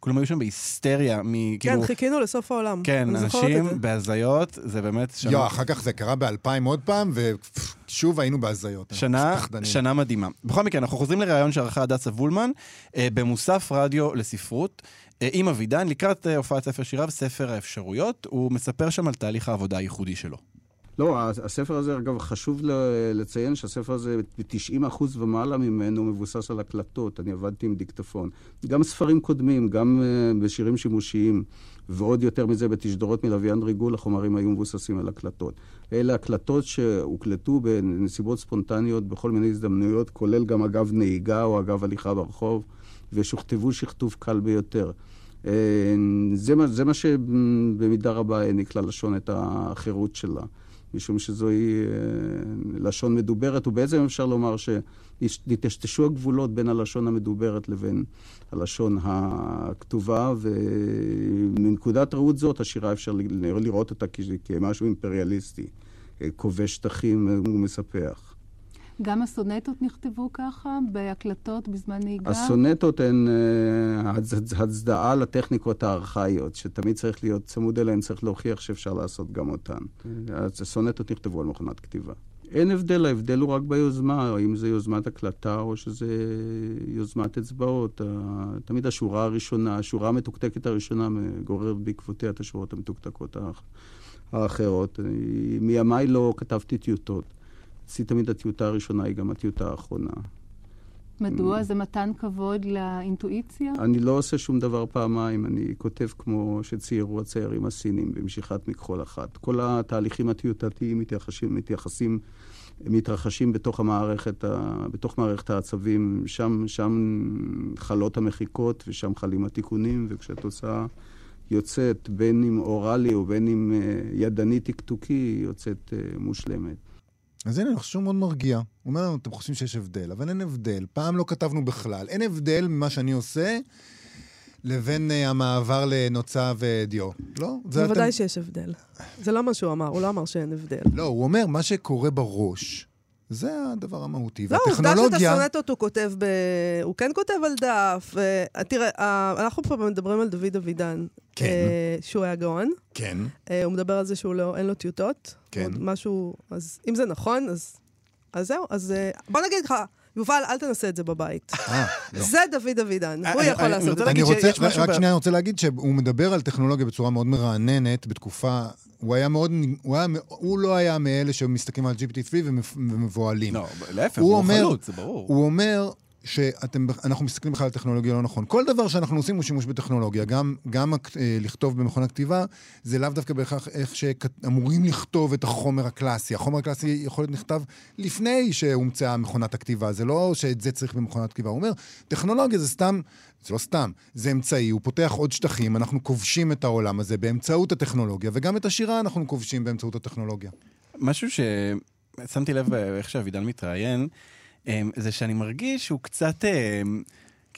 כולם היו שם בהיסטריה, מ... כן, חיכינו לסוף העולם. כן, אנשים זה. בהזיות, זה באמת שנה... יו, אחר כך זה קרה באלפיים עוד פעם, ושוב היינו בהזיות. שנה. שנה מדהימה. בכל מקרה, אנחנו חוזרים לראיון שערכה הדסה וולמן אה, במוסף רדיו לספרות עם אבידן לקראת אה, הופעת ספר שירה וספר האפשרויות. הוא מספר שם על תהליך העבודה הייחודי שלו. לא, הספר הזה, אגב, חשוב לציין שהספר הזה, ב-90% ומעלה ממנו מבוסס על הקלטות. אני עבדתי עם דיקטפון. גם ספרים קודמים, גם uh, בשירים שימושיים, ועוד יותר מזה, בתשדורות מלוויין ריגול, החומרים היו מבוססים על הקלטות. אלה הקלטות שהוקלטו בנסיבות ספונטניות בכל מיני הזדמנויות, כולל גם אגב נהיגה או אגב הליכה ברחוב, ושוכתבו שכתוב קל ביותר. אה, זה מה, זה מה שבמידה רבה העניק ללשון את החירות שלה. משום שזוהי אה, לשון מדוברת, ובעצם אפשר לומר שנטשטשו הגבולות בין הלשון המדוברת לבין הלשון הכתובה, ומנקודת ראות זאת, השירה אפשר לראות אותה כמשהו אימפריאליסטי, אה, כובש שטחים ומספח. גם הסונטות נכתבו ככה, בהקלטות בזמן נהיגה? הסונטות הן אה, הצ- הצדעה לטכניקות הארכאיות, שתמיד צריך להיות צמוד אליהן, צריך להוכיח שאפשר לעשות גם אותן. אז הסונטות נכתבו על מכונת כתיבה. אין הבדל, ההבדל הוא רק ביוזמה, האם זה יוזמת הקלטה או שזה יוזמת אצבעות. תמיד השורה הראשונה, השורה המתוקתקת הראשונה גוררת בעקבותיה את השורות המתוקתקות האח- האחרות. מימיי לא כתבתי טיוטות. אצלי תמיד הטיוטה הראשונה היא גם הטיוטה האחרונה. מדוע? זה מתן כבוד לאינטואיציה? אני לא עושה שום דבר פעמיים, אני כותב כמו שציירו הציירים הסינים במשיכת מכחול אחת. כל התהליכים הטיוטתיים מתייחסים, מתייחסים, מתרחשים בתוך המערכת, ה- בתוך מערכת העצבים, שם, שם חלות המחיקות ושם חלים התיקונים, וכשהתוצאה יוצאת, בין אם אוראלי או בין אם אה, ידני טקטוקי, יוצאת אה, מושלמת. אז הנה, אני חושב שהוא מאוד מרגיע. הוא אומר לנו, אתם חושבים שיש הבדל, אבל אין הבדל. פעם לא כתבנו בכלל. אין הבדל ממה שאני עושה לבין uh, המעבר לנוצה ודיו. לא? בוודאי אתם... שיש הבדל. זה לא מה שהוא אמר, הוא לא אמר שאין הבדל. לא, הוא אומר, מה שקורה בראש, זה הדבר המהותי. לא, עובדה שאת והטכנולוגיה... הסונטות הוא כותב ב... הוא כן כותב על דף. ו... תראה, אה, אנחנו פה מדברים על דוד אבידן. כן. אה, שהוא היה גאון. כן. אה, הוא מדבר על זה שהוא לא, אין לו טיוטות. כן. משהו... אז אם זה נכון, אז, אז זהו. אז אה, בוא נגיד לך, יובל, אל תנסה את זה בבית. אה, לא. זה דוד אבידן, הוא אני- יכול אני לעשות את זה. אני רוצה, רק שנייה, אני רוצה להגיד שהוא מדבר על טכנולוגיה בצורה מאוד מרעננת, בתקופה... הוא היה מאוד... הוא, היה, הוא לא היה מאלה שמסתכלים על GPT-3 ומפ- ומבוהלים. לא, להפך, הוא הוא אומר- חלוץ, זה ברור. הוא אומר שאנחנו מסתכלים בכלל על טכנולוגיה לא נכון. כל דבר שאנחנו עושים הוא שימוש בטכנולוגיה. גם, גם אה, לכתוב במכונת כתיבה, זה לאו דווקא בהכרח איך שאמורים לכתוב את החומר הקלאסי. החומר הקלאסי יכול להיות נכתב לפני שהומצאה מכונת הכתיבה. זה לא שאת זה צריך במכונת כתיבה. הוא אומר, טכנולוגיה זה סתם, זה לא סתם, זה אמצעי, הוא פותח עוד שטחים, אנחנו כובשים את העולם הזה באמצעות הטכנולוגיה, וגם את השירה אנחנו כובשים באמצעות הטכנולוגיה. משהו ששמתי לב איך שאבידן מתראיין, זה שאני מרגיש שהוא קצת, אמ,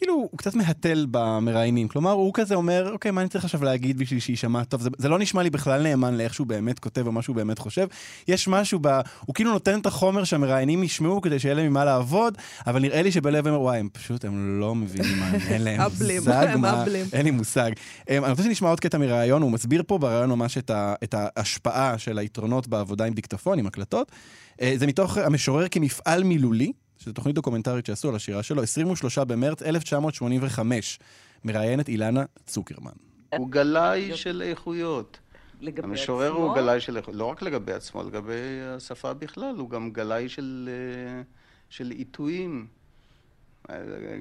כאילו, הוא קצת מהתל במראיינים. כלומר, הוא כזה אומר, אוקיי, מה אני צריך עכשיו להגיד בשביל שיישמע טוב? זה, זה לא נשמע לי בכלל נאמן לאיך שהוא באמת כותב או מה שהוא באמת חושב. יש משהו ב... הוא כאילו נותן את החומר שהמראיינים ישמעו כדי שיהיה להם ממה לעבוד, אבל נראה לי שבלב הם, וואי, הם פשוט, הם לא מבינים מה, אין להם מושג מה. אין לי מושג. אמ, אני רוצה שנשמע עוד קטע מראיון, הוא מסביר פה בראיון ממש את, ה, את ההשפעה של היתרונות בעבודה עם דיקטפון, עם הקלטות. אה, זה מתוך המשורר כמפעל מילולי, שזו תוכנית דוקומנטרית שעשו על השירה שלו, 23 במרץ 1985, מראיינת אילנה צוקרמן. הוא גלאי של איכויות. לגבי המשורר עצמו? הוא גלאי של איכויות, לא רק לגבי עצמו, לגבי השפה בכלל, הוא גם גלאי של, אה, של עיתויים.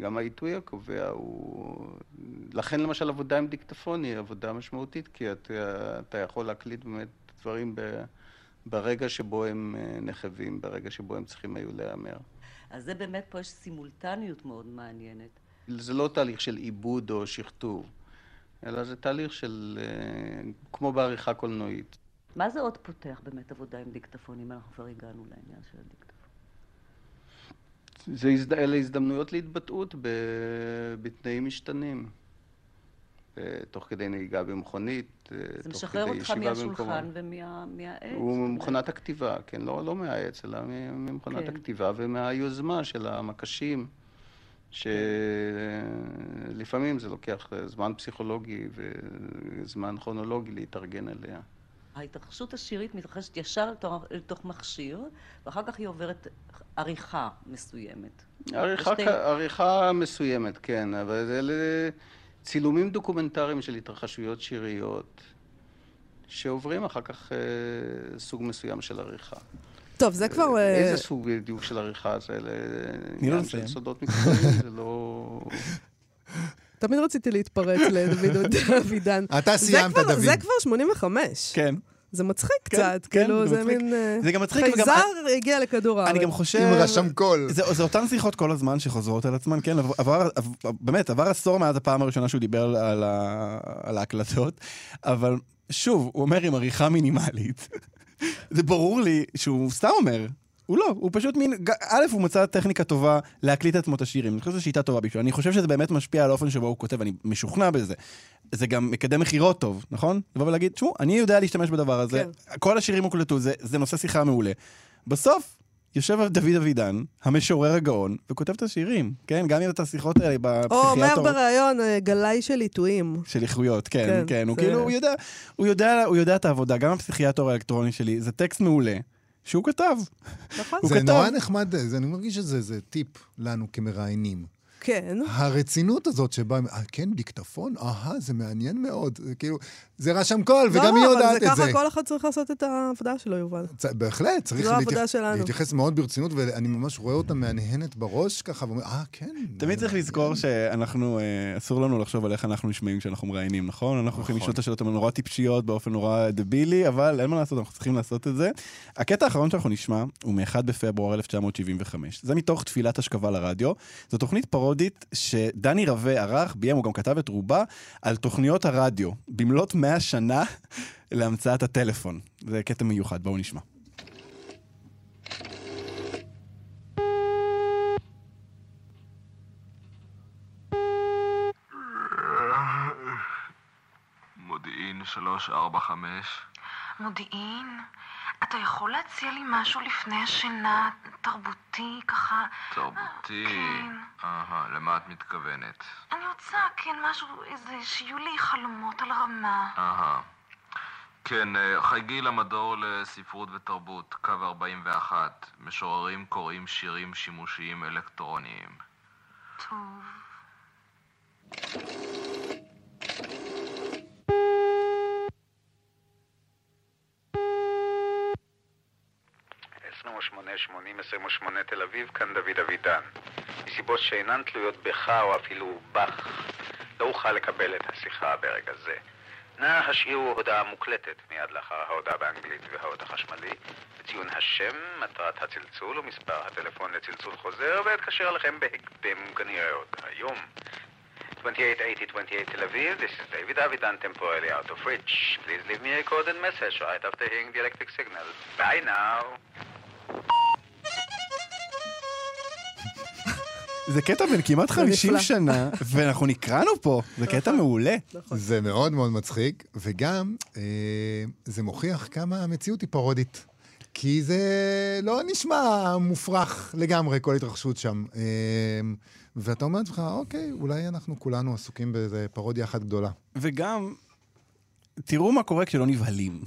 גם העיתוי הקובע הוא... לכן למשל עבודה עם דיקטפון היא עבודה משמעותית, כי אתה, אתה יכול להקליט באמת דברים ב, ברגע שבו הם אה, נחבים, ברגע שבו הם צריכים היו להיאמר. אז זה באמת, פה יש סימולטניות מאוד מעניינת. זה לא תהליך של עיבוד או שכתוב, אלא זה תהליך של... אה, כמו בעריכה קולנועית. מה זה עוד פותח באמת עבודה עם דיקטפון, אם אנחנו כבר הגענו לעניין של הדיקטפון? זה, הזד... אלה הזדמנויות להתבטאות ב... בתנאים משתנים. אה, תוך כדי נהיגה במכונית, אה, זה תוך משחרר כדי אותך ישיבה מהשולחן במקומה. ומה- מהעץ. הוא ממכונת הכתיבה, כן, לא, לא מהעץ, אלא ממכונת כן. הכתיבה ומהיוזמה של המקשים, שלפעמים זה לוקח זמן פסיכולוגי וזמן כרונולוגי להתארגן אליה. ההתרחשות השירית מתרחשת ישר לתוך- לתוך מכשיר, ואחר כך היא עוברת עריכה מסוימת. עריכה, בשתי- עריכה מסוימת, כן, אבל אלה צילומים דוקומנטריים של התרחשויות שיריות, שעוברים אחר כך אה, סוג מסוים של עריכה. טוב, זה כבר... אה, איזה סוג בדיוק של עריכה זה? לו עניין של. סודות מקצועיים, זה לא... [LAUGHS] תמיד רציתי להתפרץ לדוד [LAUGHS] אבידן. אתה סיימת, דוד. זה כבר 85. כן. זה מצחיק כן, קצת, כן, כאילו, זה זה. מין... אה, זה גם מצחיק וגם- חייזר הגיע לכדור הארץ. אני גם חושב... עם רשם קול. זה, זה אותן שיחות כל הזמן שחוזרות על עצמן, כן, עבר, עבר, באמת, עבר עשור מאז הפעם הראשונה שהוא דיבר על, ה, על ההקלטות, אבל שוב, הוא אומר עם עריכה מינימלית. [LAUGHS] זה ברור לי שהוא סתם אומר. הוא לא, הוא פשוט מין, א', הוא מצא טכניקה טובה להקליט את עצמו את השירים, אני חושב שזו שיטה טובה בשבילו, אני חושב שזה באמת משפיע על האופן שבו הוא כותב, אני משוכנע בזה. זה גם מקדם מכירות טוב, נכון? לבוא ולהגיד, תשמעו, אני יודע להשתמש בדבר הזה, כן. כל השירים הוקלטו, זה, זה נושא שיחה מעולה. בסוף, יושב דוד אבידן, המשורר הגאון, וכותב את השירים, כן? גם אם את השיחות האלה או בפסיכיאטר... אומר בריאיון, אה, גלאי של עיתויים. של איכויות, כן, כן, כן, הוא זה- כאילו, הוא יודע, הוא יודע, הוא יודע את העבודה, גם הפסיכיאטר האלקטרוני שלי, זה טקסט מעולה, שהוא כתב. נכון? הוא זה כתב. נורא נחמד, זה- אני מרגיש שזה זה טיפ לנו כמראיינים. כן. הרצינות הזאת שבה, אה, כן, דיקטפון, אהה, זה מעניין מאוד. זה כאילו, זה רשם קול, וגם היא לא, יודעת אבל את זה זה. ככה כל אחד צריך לעשות את העבודה שלו, יובל. צ- בהחלט, צריך העבודה להתייח-. להתייחס מאוד ברצינות, ואני ממש רואה אותה מהנהנת בראש ככה, ואומר, אה, כן. תמיד צריך לזכור שאנחנו, אה, אסור לנו לחשוב על איך אנחנו נשמעים כשאנחנו מראיינים, נכון? אנחנו יכולים לשאול את השאלות הנורא טיפשיות באופן נורא דבילי, אבל אין מה לעשות, אנחנו צריכים לעשות את זה. הקטע האחרון שאנחנו נשמע הוא מ-1 בפברואר 1975. זה מתוך תפילת השכבה לרדיו. זו תוכנית פרודית שדני רווה ערך, ביים, הוא גם כתב את רובה, על תוכניות הרדיו, במלאת 100 שנה [LAUGHS] להמצאת הטלפון. זה קטע מיוחד, בואו נשמע. מודיעין 345. מודיעין, אתה יכול להציע לי משהו לפני השינה, תרבותי, ככה? תרבותי. כן. אהה, למה את מתכוונת? אני רוצה, כן, משהו, איזה, שיהיו לי חלומות על רמה. אהה. כן, אה, חגי למדור לספרות ותרבות, קו 41. משוררים קוראים שירים שימושיים אלקטרוניים. טוב. תל אביב, כאן דוד אבידן. מסיבות שאינן תלויות בך או אפילו בך, לא אוכל לקבל את השיחה ברגע זה. נא השאירו הודעה מוקלטת מיד לאחר ההודעה באנגלית והאות החשמלי, בציון השם, מטרת הצלצול ומספר הטלפון לצלצול חוזר, ואתקשר אליכם בהקדם כנראה עוד היום. 2880 Tel Aviv, this is David Avidan, temporarily out of reach. Please leave me a recorded message right after hearing the electric signal. Bye now. זה קטע בן כמעט 50 נפלא. שנה, ואנחנו נקראנו פה, זה קטע מעולה. זה מאוד מאוד מצחיק, וגם אה, זה מוכיח כמה המציאות היא פרודית. כי זה לא נשמע מופרך לגמרי, כל התרחשות שם. אה, ואתה אומר לעצמך, אוקיי, אולי אנחנו כולנו עסוקים באיזה פרודיה אחת גדולה. וגם, תראו מה קורה כשלא נבהלים.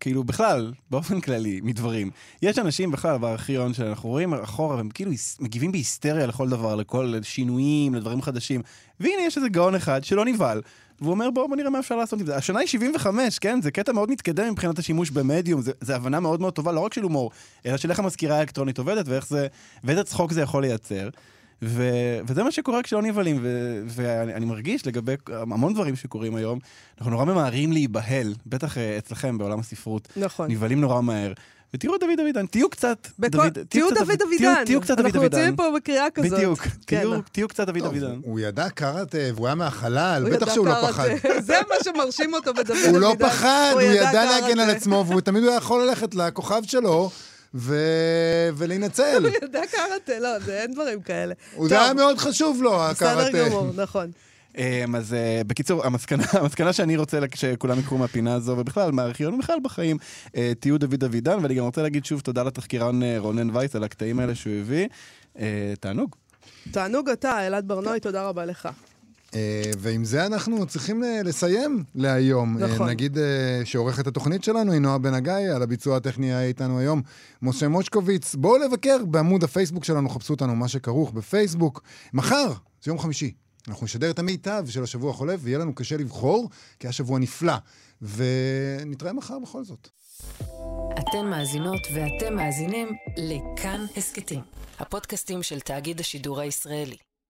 כאילו, בכלל, באופן כללי, מדברים. יש אנשים בכלל בארכיון שאנחנו רואים אחורה, והם כאילו מגיבים בהיסטריה לכל דבר, לכל שינויים, לדברים חדשים. והנה, יש איזה גאון אחד שלא נבהל, והוא אומר, בואו בוא נראה מה אפשר לעשות עם זה. השנה היא 75, כן? זה קטע מאוד מתקדם מבחינת השימוש במדיום, זה הבנה מאוד מאוד טובה, לא רק של הומור, אלא של איך המזכירה האלקטרונית עובדת ואיך זה, ואיזה צחוק זה יכול לייצר. ו, וזה מה שקורה כשלא נבהלים, ו, ואני מרגיש לגבי המון דברים שקורים היום, אנחנו נורא ממהרים להיבהל, בטח אה, אצלכם בעולם הספרות. נכון. נבהלים נורא מהר. ותראו את דוד אבידן, תהיו קצת בכל- דוד, תהיו דוד אבידן. תהיו קצת דוד אנחנו אבידן. יוצאים מפה בקריאה כזאת. בדיוק, כן. תהיו- קצת דוד אבידן. הוא ידע קראטה והוא היה מהחלל, בטח שהוא לא. פחד. [LAUGHS] זה מה שמרשים אותו בדוד אבידן. הוא לא פחד, הוא ידע. להגן על עצמו, והוא תמיד היה יכול ללכת לכוכב שלו ו- ולהינצל. [LAUGHS] הוא ידע קראטה, לא, זה אין דברים כאלה. הוא- זה היה מאוד חשוב לו, הקראטה. בסדר גמור, נכון. אמ, אז אה, בקיצור, המסקנה, המסקנה שאני רוצה שכולם יקחו מהפינה הזו, ובכלל, מהארכיון ובכלל בחיים, אה, תהיו דוד אבידן, ואני גם רוצה להגיד שוב תודה לתחקירן אה, רונן וייס על הקטעים האלה שהוא הביא. תענוג. תענוג אתה, אלעד ברנועי, תודה רבה לך. אה, ועם זה אנחנו צריכים ל- לסיים להיום. אה, נכון. נגיד אה, שעורכת התוכנית שלנו היא נועה בן הגיא, על הביצוע הטכני היה איתנו היום משה מושקוביץ. בואו לבקר בעמוד הפייסבוק שלנו, חפשו אותנו מה שכרוך בפייסבוק. מחר, זה יום חמישי. אנחנו נשדר את המיטב של השבוע החולף, ויהיה לנו קשה לבחור, כי היה שבוע נפלא. ונתראה מחר בכל זאת. אתן מאזינות ואתם מאזינים לכאן הסכתים, הפודקאסטים של תאגיד השידור הישראלי.